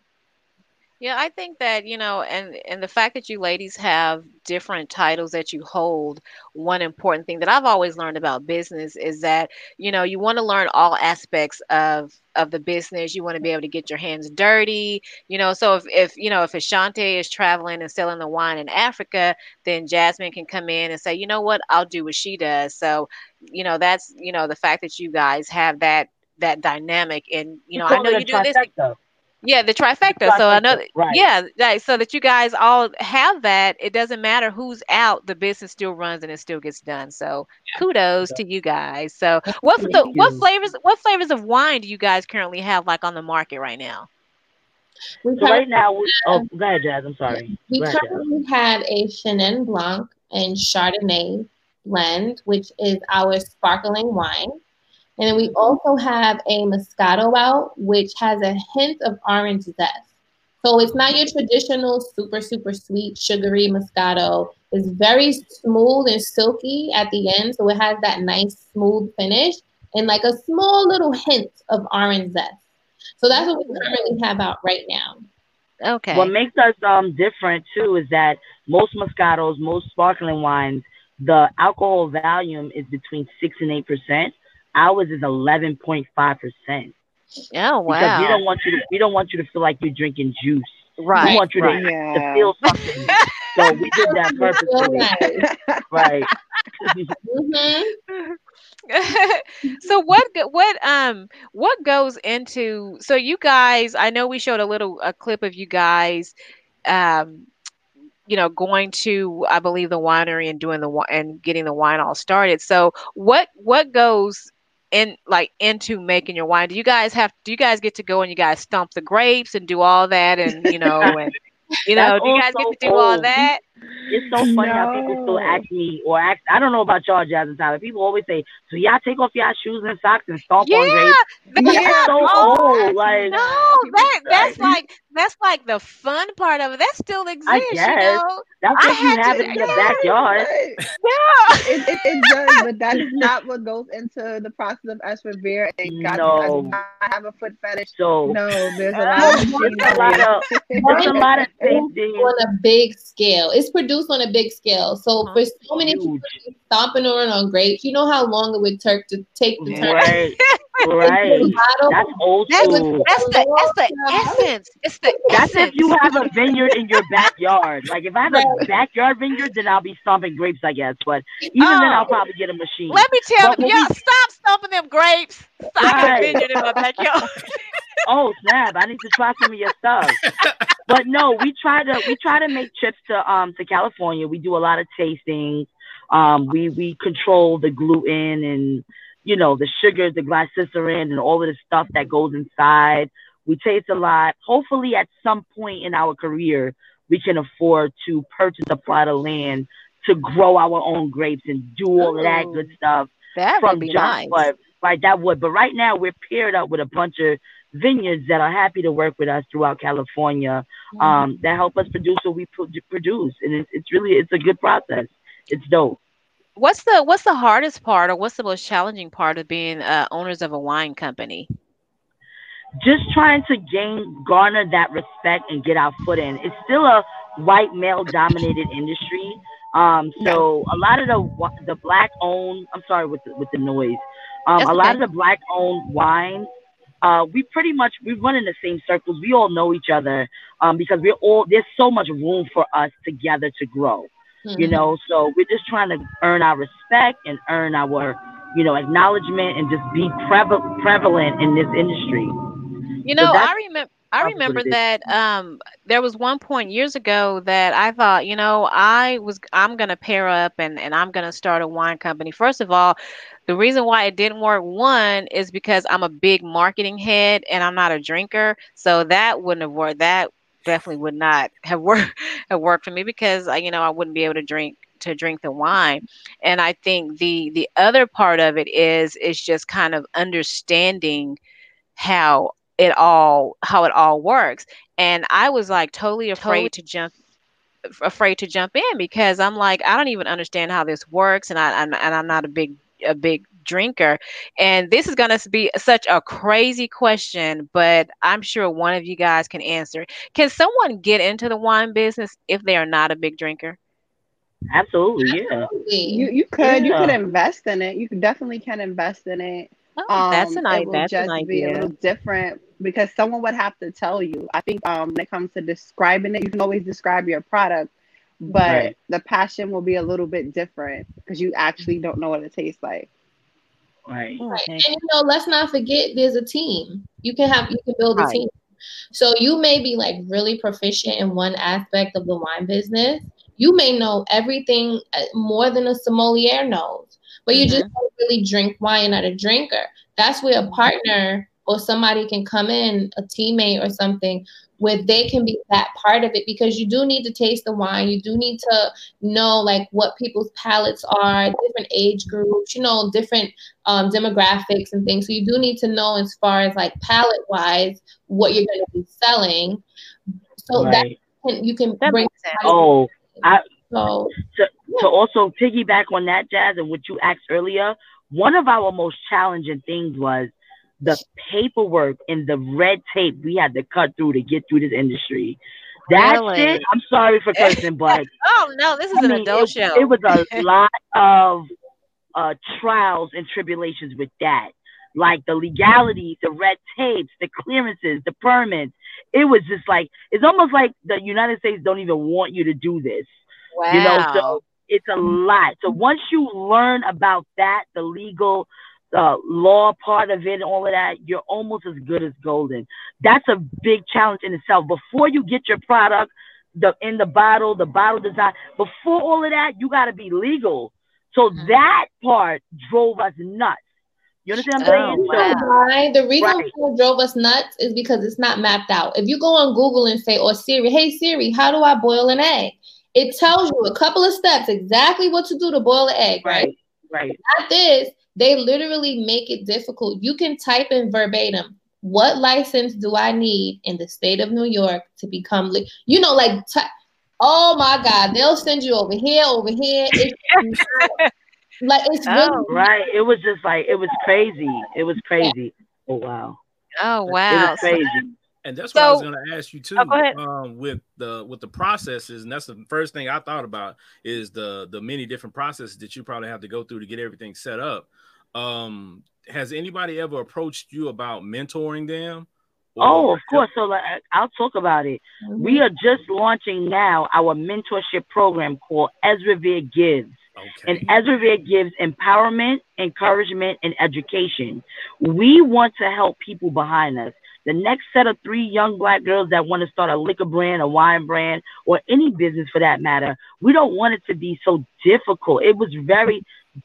Yeah, I think that, you know, and and the fact that you ladies have different titles that you hold, one important thing that I've always learned about business is that, you know, you want to learn all aspects of of the business. You want to be able to get your hands dirty, you know. So if if you know, if Ashanti is traveling and selling the wine in Africa, then Jasmine can come in and say, you know what, I'll do what she does. So, you know, that's, you know, the fact that you guys have that that dynamic and you know, I know you do this. Yeah, the trifecta. So I know, right. yeah, like, so that you guys all have that. It doesn't matter who's out, the business still runs and it still gets done. So kudos to you guys. So what the, what flavors what flavors of wine do you guys currently have like on the market right now? We So right now, we, oh, go ahead, Jazz. I'm sorry. We Go ahead, Jazz. currently have a Chenin Blanc and Chardonnay blend, which is our sparkling wine. And then we also have a Moscato out, which has a hint of orange zest. So it's not your traditional super, super sweet, sugary Moscato. It's very smooth and silky at the end. So it has that nice, smooth finish and like a small little hint of orange zest. So that's what we currently have out right now. Okay. What makes us um different too is that most Moscatos, most sparkling wines, the alcohol volume is between six and eight percent. Ours is eleven point five percent. Oh wow! Because we don't want you to we don't want you to feel like you're drinking juice. Right, We want you to, right. to Yeah. feel something. so we did that purposely. right. Mm-hmm. so what what um what goes into so you guys I know we showed a little a clip of you guys um you know going to I believe the winery and doing the and getting the wine all started so what what goes in like into making your wine. Do you guys have do you guys get to go and you guys stomp the grapes and do all that and you know and you know That's do you guys get to do all that It's so funny how people still ask me or ask I don't know about y'all, Jazz and Tyler. People always say, So y'all take off y'all shoes and socks and stomp on grapes. That's That's so oh, old. Like no, that that's like that's like the fun part of it. That still exists, I you know. That's I you had have to- it in your yeah, backyard. Yeah. It, it, it does, but that is not what goes into the process of us for beer. And God No. does not have a foot fetish. So no, there's a Uh, lot of It's a lot of it's a lot of tasting. on a big scale. It's produced on a big scale. So uh-huh. for so many people stomping around on grapes, you know how long it would take to take the turn. Right. Right. That's old That's, school. that's the that's the essence. It's the That's if you have a vineyard in your backyard. Like if I have a backyard vineyard, then I'll be stomping grapes, I guess. But even then, Oh. I'll probably get a machine. Let me tell But you, y'all we- stop stomping them grapes. I got a vineyard in my backyard. oh snap! I need to try some of your stuff. but no, we try to we try to make trips to um to California. We do a lot of tastings. Um, we we control the gluten and you know the sugar, the glycerin, and all of the stuff that goes inside. We taste a lot. Hopefully, at some point in our career, we can afford to purchase a plot of land to grow our own grapes and do all of that good stuff That from would be jump. nice. But right, that would. But right now, we're paired up with a bunch of vineyards that are happy to work with us throughout California. Mm-hmm. Um, that help us produce what we pro- produce, and it's, it's really it's a good process. It's dope. What's the what's the hardest part or what's the most challenging part of being uh, owners of a wine company? Just trying to gain garner that respect and get our foot in. It's still a white male dominated industry. Um, so a lot of the the black owned, I'm sorry with the, with the noise. Um, a lot okay. of the black owned wines, uh, we pretty much we run in the same circles. We all know each other um, because we're all there's so much room for us together to grow. You Mhm. know, so we're just trying to earn our respect and earn our you know acknowledgement and just be preval- prevalent in this industry. You know, that's- I remember I remember that um there was one point years ago that I thought, you know, I was I'm gonna pair up and, and I'm gonna start a wine company. First of all, the reason why it didn't work one is because I'm a big marketing head and I'm not a drinker. So that wouldn't have worked. That definitely would not have worked have worked for me because I, you know I wouldn't be able to drink to drink the wine and i think the the other part of it is is just kind of understanding how it all how it all works and i was like totally afraid to jump afraid to jump in because i'm like i don't even understand how this works and i I'm, and i'm not a big a big drinker and this is going to be such a crazy question but i'm sure one of you guys can answer can someone get into the wine business if they are not a big drinker Absolutely, yeah. You you could you could invest in it. You definitely can invest in it. Oh, that's an it i- will that's an just be a idea. little different because someone would have to tell you. I think um when it comes to describing it, you can always describe your product, but Right. the passion will be a little bit different because you actually don't know what it tastes like. Right. Right. And you know, let's not forget there's a team. You can have you can build a Right. team. So you may be like really proficient in one aspect of the wine business. You may know everything uh, more than a sommelier knows, but you just don't really drink wine. You're not a drinker. That's where a partner or somebody can come in, a teammate or something, where they can be that part of it because you do need to taste the wine. You do need to know like what people's palates are, different age groups, you know, different um, demographics and things. So you do need to know as far as like palate wise what you're going to be selling. So that can, you can That bring. makes sense. Oh, I So to, to also piggyback on that, Jazz, and what you asked earlier, one of our most challenging things was the paperwork and the red tape we had to cut through to get through this industry. That Really? shit, I'm sorry for cursing, but oh no this is I an mean, adult it, show it was a lot of uh, trials and tribulations with that. Like the legalities, the red tapes, the clearances, the permits. It was just like it's almost like the United States don't even want you to do this. wow You know, so it's a lot. So once you learn about that, the legal uh, law part of it and all of that, you're almost as good as golden. That's a big challenge in itself. Before you get your product, the in the bottle, the bottle design, before all of that, you got to be legal. So that part drove us nuts. You understand what I'm Oh, saying? So- Why? The reason Right. why it drove us nuts is because it's not mapped out. If you go on Google and say, or Siri, hey Siri, how do I boil an egg? It tells you a couple of steps exactly what to do to boil an egg, right? Right, right. Not this. They literally make it difficult. You can type in verbatim, what license do I need in the state of New York to become, le-? you know, like, ty- oh my God, they'll send you over here, over here. It's like, it's oh, really Oh, Right. It was just like it was crazy. It was crazy. Oh wow. oh wow. It wow was crazy. And that's what I was going to ask you too. Oh. Um, with the with the processes, and that's the first thing I thought about is the the many different processes that you probably have to go through to get everything set up. Um, has anybody ever approached you about mentoring them? Oh, of course. So like, I'll talk about it. We are just launching now our mentorship program called Esrever Gives. And Esrever gives empowerment, encouragement, and education. We want to help people behind us. The next set of three young black girls that want to start a liquor brand, a wine brand, or any business for that matter, we don't want it to be so difficult. It was very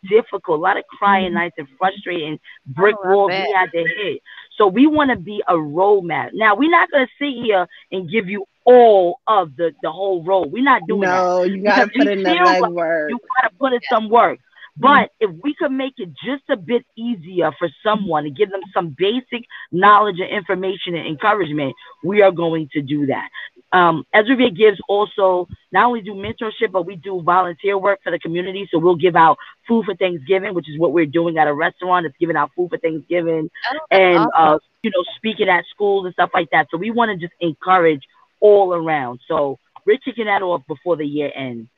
difficult, a lot of crying mm-hmm. nights and frustrating brick Oh, walls we had to hit. So we want to be a roadmap. Now we're not going to sit here and give you all of the the whole road. We're not doing that. No, you gotta put in the legwork. You gotta put in some work. But if we could make it just a bit easier for someone to give them some basic knowledge and information and encouragement, we are going to do that. Um, Esrever gives also not only do mentorship, but we do volunteer work for the community. So we'll give out food for Thanksgiving, which is what we're doing at a restaurant. It's giving out food for Thanksgiving Oh, and uh, you know, speaking at schools and stuff like that. So we want to just encourage all around. So we're kicking that off before the year ends.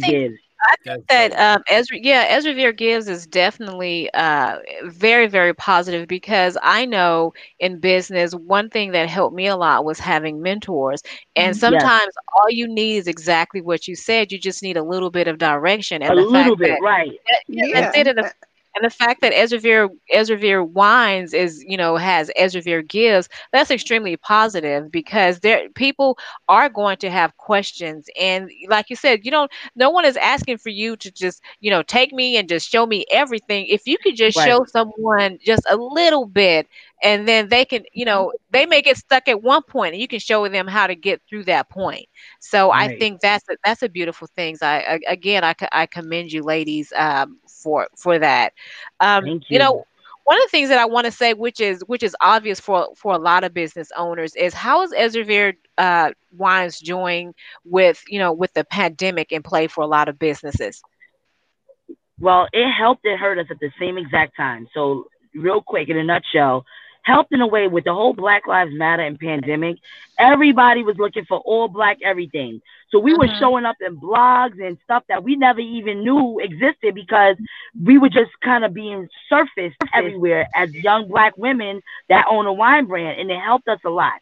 Think- gives. I think that um, Ezra, yeah, Esrever gives is definitely uh, very, very positive because I know in business one thing that helped me a lot was having mentors, and Mhm. Yes. sometimes all you need is exactly what you said. You just need a little bit of direction, and A the little fact bit, that, right. that- yeah, that's it. And the, and the fact that Esrever, Ezra Wines is, you know, has Esrever Gives, that's extremely positive because there people are going to have questions. And like you said, you don't no one is asking for you to just, you know, take me and just show me everything. If you could just Right. show someone just a little bit and then they can you know they may get stuck at one point and you can show them how to get through that point. So i think that's a, that's a beautiful thing so i again i, I commend you ladies um, for for that. Um, Thank you know one of the things that I want to say, which is which is obvious for for a lot of business owners, is how is Esrever uh, Wines doing with you know with the pandemic in play for a lot of businesses? Well, it helped and hurt us at the same exact time. So, real quick, in a nutshell, helped in a way with the whole Black Lives Matter and pandemic. Everybody was looking for all black everything. So we were Mhm. showing up in blogs and stuff that we never even knew existed because we were just kind of being surfaced everywhere as young black women that own a wine brand, and it helped us a lot.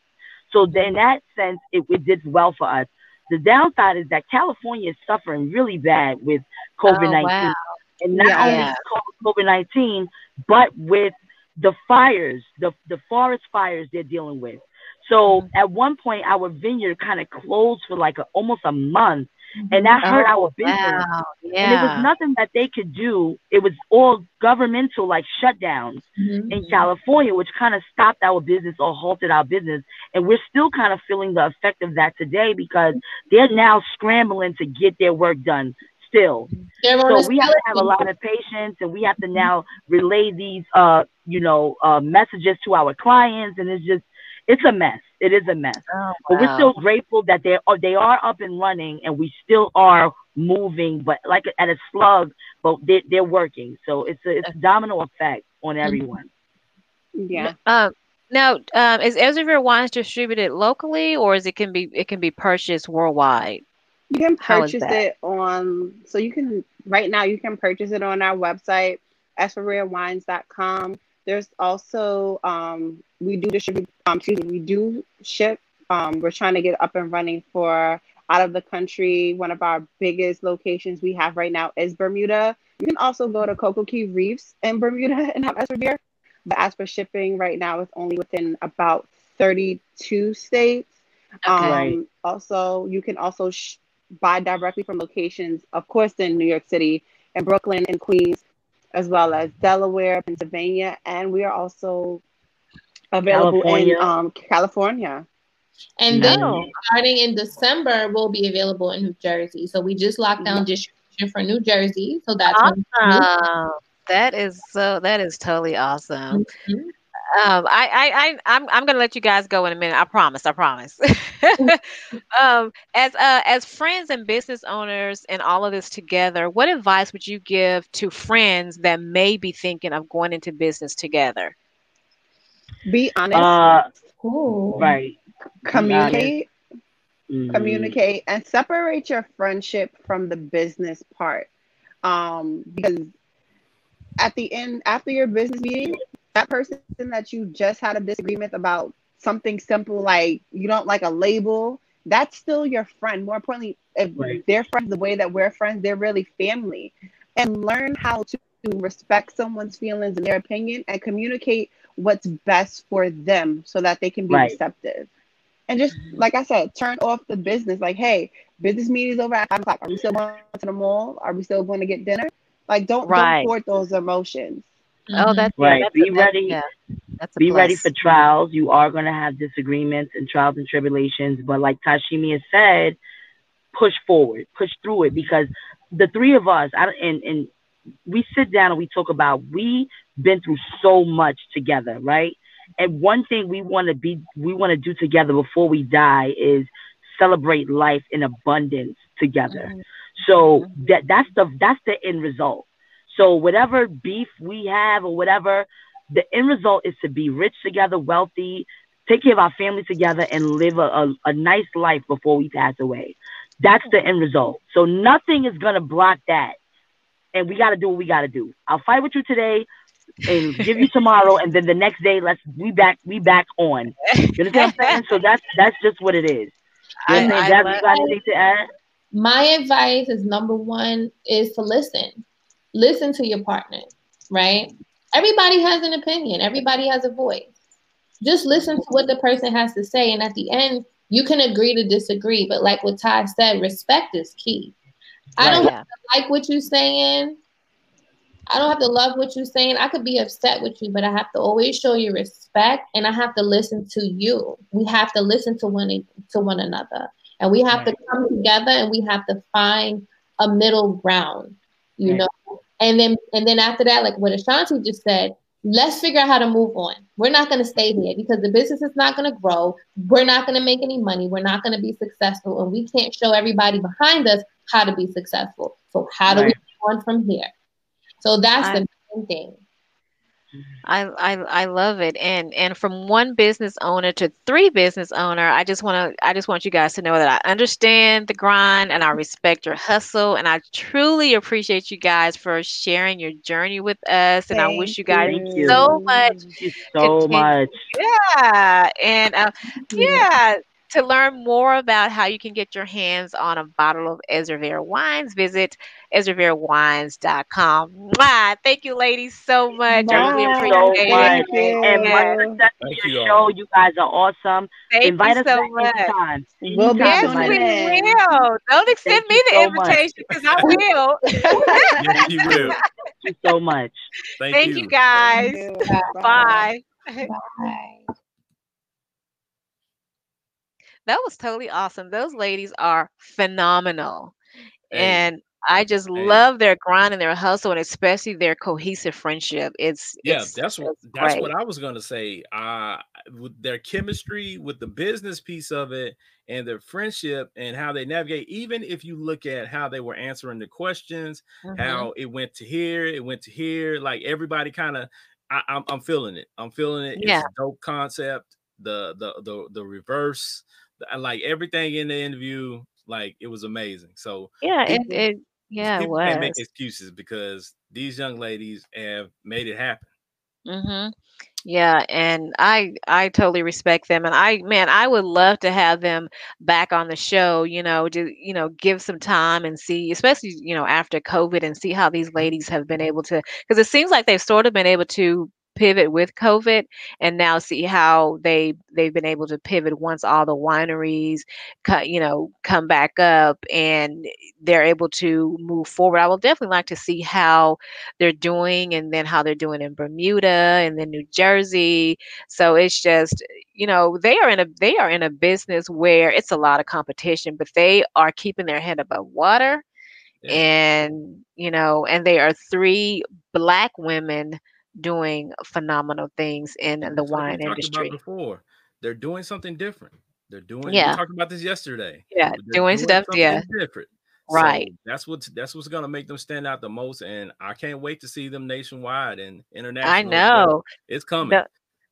So in that sense, it, it did well for us. The downside is that California is suffering really bad with COVID nineteen, wow. and not Yeah. only COVID nineteen, but with the fires, the the forest fires they're dealing with. So at one point, our vineyard kind of closed for like a, almost a month, and that hurt Oh, our business. wow. And it was nothing that they could do. It was all governmental like shutdowns Mhm. in California, which kind of stopped our business or halted our business. And we're still kind of feeling the effect of that today because they're now scrambling to get their work done still. So we have to have a lot of patience and we have to now relay these uh you know uh messages to our clients and it's just it's a mess. It is a mess. Oh, But we're still grateful that they are they are up and running and we still are moving, but like at a slug, but they, they're working. So it's a it's a domino effect on everyone. Yeah. Um, now, um, is Esrever Wines distributed locally, or is it can be it can be purchased worldwide? You can purchase it on, so you can, right now, you can purchase it on our website, esreverwines.com. There's also, um, we do distribute, um, excuse me, we do ship. Um, we're trying to get up and running for out of the country. One of our biggest locations we have right now is Bermuda. You can also go to Cocoa Key Reefs in Bermuda and have Esrever. But as for shipping, right now it's only within about 32 states. Um, Also, you can also sh- buy directly from locations, of course, in New York City and Brooklyn and Queens, as well as Delaware, Pennsylvania, and we are also available California. in um, California. And then No. starting in December, we'll be available in New Jersey. So we just locked down distribution for New Jersey. So that's Awesome. That is so. That is totally awesome. Mhm. Um, I, I, I, I'm, I'm gonna let you guys go in a minute. I promise. I promise. um, as, uh, as friends and business owners and all of this together, what advice would you give to friends that may be thinking of going into business together? Be honest, Uh Ooh. right. communicate, Mhm. communicate, and separate your friendship from the business part. Um, because at the end, after your business meeting, that person that you just had a disagreement about something simple like you don't like a label, that's still your friend. More importantly, if Right. they're friends the way that we're friends, they're really family. And learn how to respect someone's feelings and their opinion and communicate what's best for them so that they can be Right. receptive. And just like I said, turn off the business. Like, hey, business meeting's over at five o'clock. Are we still going to the mall? Are we still going to get dinner? Like, don't Right. don't those emotions. Oh, mm-hmm. that's yeah, Right. that's Be a, that's, ready. Yeah, that's a Be ready for trials. You are going to have disagreements and trials and tribulations. But like Tyshemia has said, push forward, push through it because the three of us, I, and, and we sit down and we talk about we've been through so much together, right? And one thing we want to be, we want to do together before we die is celebrate life in abundance together. Mm-hmm. So mm-hmm. that that's the that's the end result. So whatever beef we have or whatever, the end result is to be rich together, wealthy, take care of our family together, and live a, a, a nice life before we pass away. That's the end result. So nothing is gonna block that. And we gotta do what we gotta do. I'll fight with you today and give you tomorrow, and then the next day let's we back we back on. You understand what I'm saying? So that's that's just what it is. You I- understand? I That's love- you got anything to add? My advice is number one is to listen. Listen to your partner, right? Everybody has an opinion, everybody has a voice. Just listen to what the person has to say. And at the end, you can agree to disagree. But like what Ty said, respect is key. I don't Right. have to like what you're saying. I don't have to love what you're saying. I could be upset with you, but I have to always show you respect and I have to listen to you. We have to listen to one to one another. And we have right. to come together and we have to find a middle ground, you right. know. And then and then after that, like what Ashanti just said, let's figure out how to move on. We're not going to stay here because the business is not going to grow. We're not going to make any money. We're not going to be successful. And we can't show everybody behind us how to be successful. So, how do right. we move on from here? So, that's the main thing. I, I I love it. And and from one business owner to three business owner, I just want to I just want you guys to know that I understand the grind and I respect your hustle and I truly appreciate you guys for sharing your journey with us. And Thank I wish you guys you. so much. so much. Yeah. And uh, yeah, to learn more about how you can get your hands on a bottle of Ezra wines, visit EsreverWines.com. Mwah! Thank you, ladies, so much. Bye. I really appreciate so it. Much. And much success to your show. You guys are awesome. Thank Invite you us so much. Anytime. We'll yes, we will. Don't extend me the so invitation because I will. yes, you will. Thank you so much. Thank, Thank you. you, guys. You. Bye. Bye. Bye that was totally awesome. Those ladies are phenomenal. Hey. And I just hey. love their grind and their hustle, and especially their cohesive friendship. It's yeah, it's, that's what that's what I was gonna say. Uh, with their chemistry, with the business piece of it, and their friendship, and how they navigate. Even if you look at how they were answering the questions, mm-hmm. how it went to here, it went to here. Like everybody kind of, I'm I'm feeling it. I'm feeling it. Yeah. It's dope concept. The the the the reverse like everything in the interview, like it was amazing. So yeah, it, it yeah, it was. Can't make excuses because these young ladies have made it happen. Mm-hmm. Yeah, and I I totally respect them, and I man, I would love to have them back on the show. You know, to you know, give some time and see, especially you know after COVID, and see how these mm-hmm. ladies have been able to, because it seems like they've sort of been able to pivot with COVID and now see how they they've been able to pivot once all the wineries cut you know come back up and they're able to move forward. I will definitely like to see how they're doing and then how they're doing in Bermuda and then New Jersey. So it's just you know they are in a they are in a business where it's a lot of competition but they are keeping their head above water yeah. and you know and they are three black women doing phenomenal things in the wine industry. before they're doing something different. They're doing. Yeah. We talked about this yesterday. Yeah, doing, doing, stuff. Yeah, different. Right. So that's what's that's what's gonna make them stand out the most, and I can't wait to see them nationwide and international. I know it's coming. The,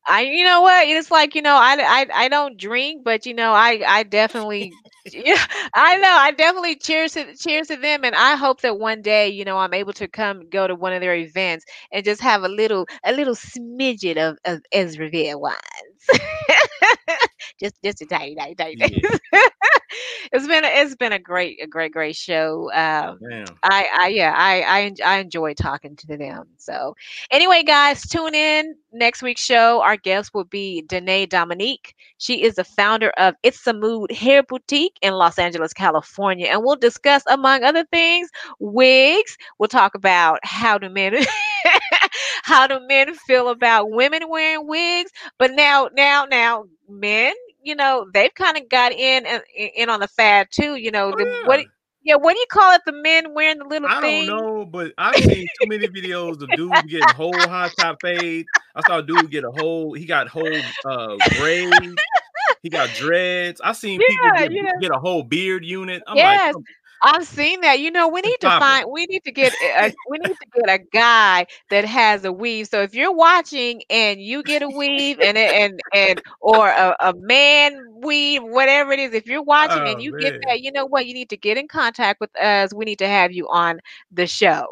I, you know what? It's like you know, I, I, I don't drink, but you know, I, I definitely, yeah, I know, I definitely cheers to cheers to them, and I hope that one day, you know, I'm able to come go to one of their events and just have a little, a little smidget of of Ezra Esrever wines, just just a tiny, tiny, tiny. Yeah. it's been a, it's been a great a great great show. Um, I I yeah I I I enjoy talking to them. So anyway, guys, tune in next week's show. Our guest will be Danae Dominique. She is the founder of It's a Mood Hair Boutique in Los Angeles, California, and we'll discuss among other things wigs. We'll talk about how do men how do men feel about women wearing wigs, but now now now men you know, they've kind of got in in on the fad too. You know, oh, the, yeah. what yeah, what do you call it? The men wearing the little I thing. don't know, but I've seen too many videos of dudes getting whole high top fade. I saw a dude get a whole. He got whole uh braids. He got dreads. I seen yeah, people get, yeah. get, a whole beard unit. I'm yes. like, I've seen that. You know, we need to find. We need to get. A, we need to get a guy that has a weave. So if you're watching and you get a weave and and and or a, a man weave, whatever it is, if you're watching oh, and you man. get that, you know what? You need to get in contact with us. We need to have you on the show.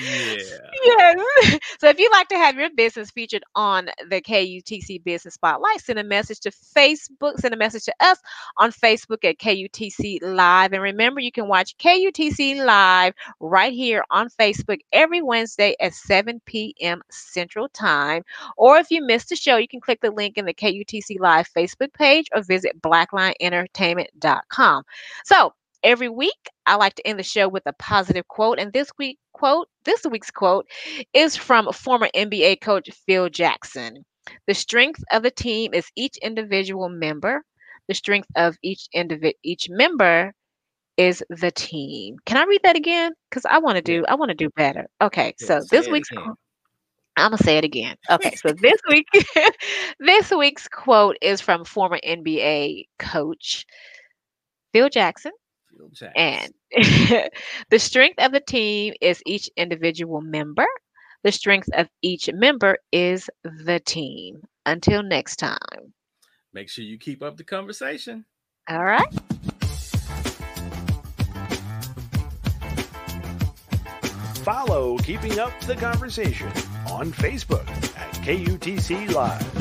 Yeah. Yes. So if you'd like to have your business featured on the KUTC Business Spotlight, send a message to Facebook, send a message to us on Facebook at KUTC Live. And remember, you can watch KUTC Live right here on Facebook every Wednesday at 7 p.m. Central Time. Or if you missed the show, you can click the link in the KUTC Live Facebook page or visit blaquelineentertainment.com. So every week, I like to end the show with a positive quote. And this week quote, this week's quote is from former NBA coach Phil Jackson. The strength of the team is each individual member. The strength of each individ each member is the team. Can I read that again? Because I want to do I want to do better. Okay, Yeah, so this week's again. I'm gonna say it again. Okay, so this week this week's quote is from former NBA coach Phil Jackson. Phil Jackson. And the strength of the team is each individual member. The strength of each member is the team. Until next time. Make sure you keep up the conversation. All right. Follow Keeping Up the Conversation on Facebook at KUTC Live.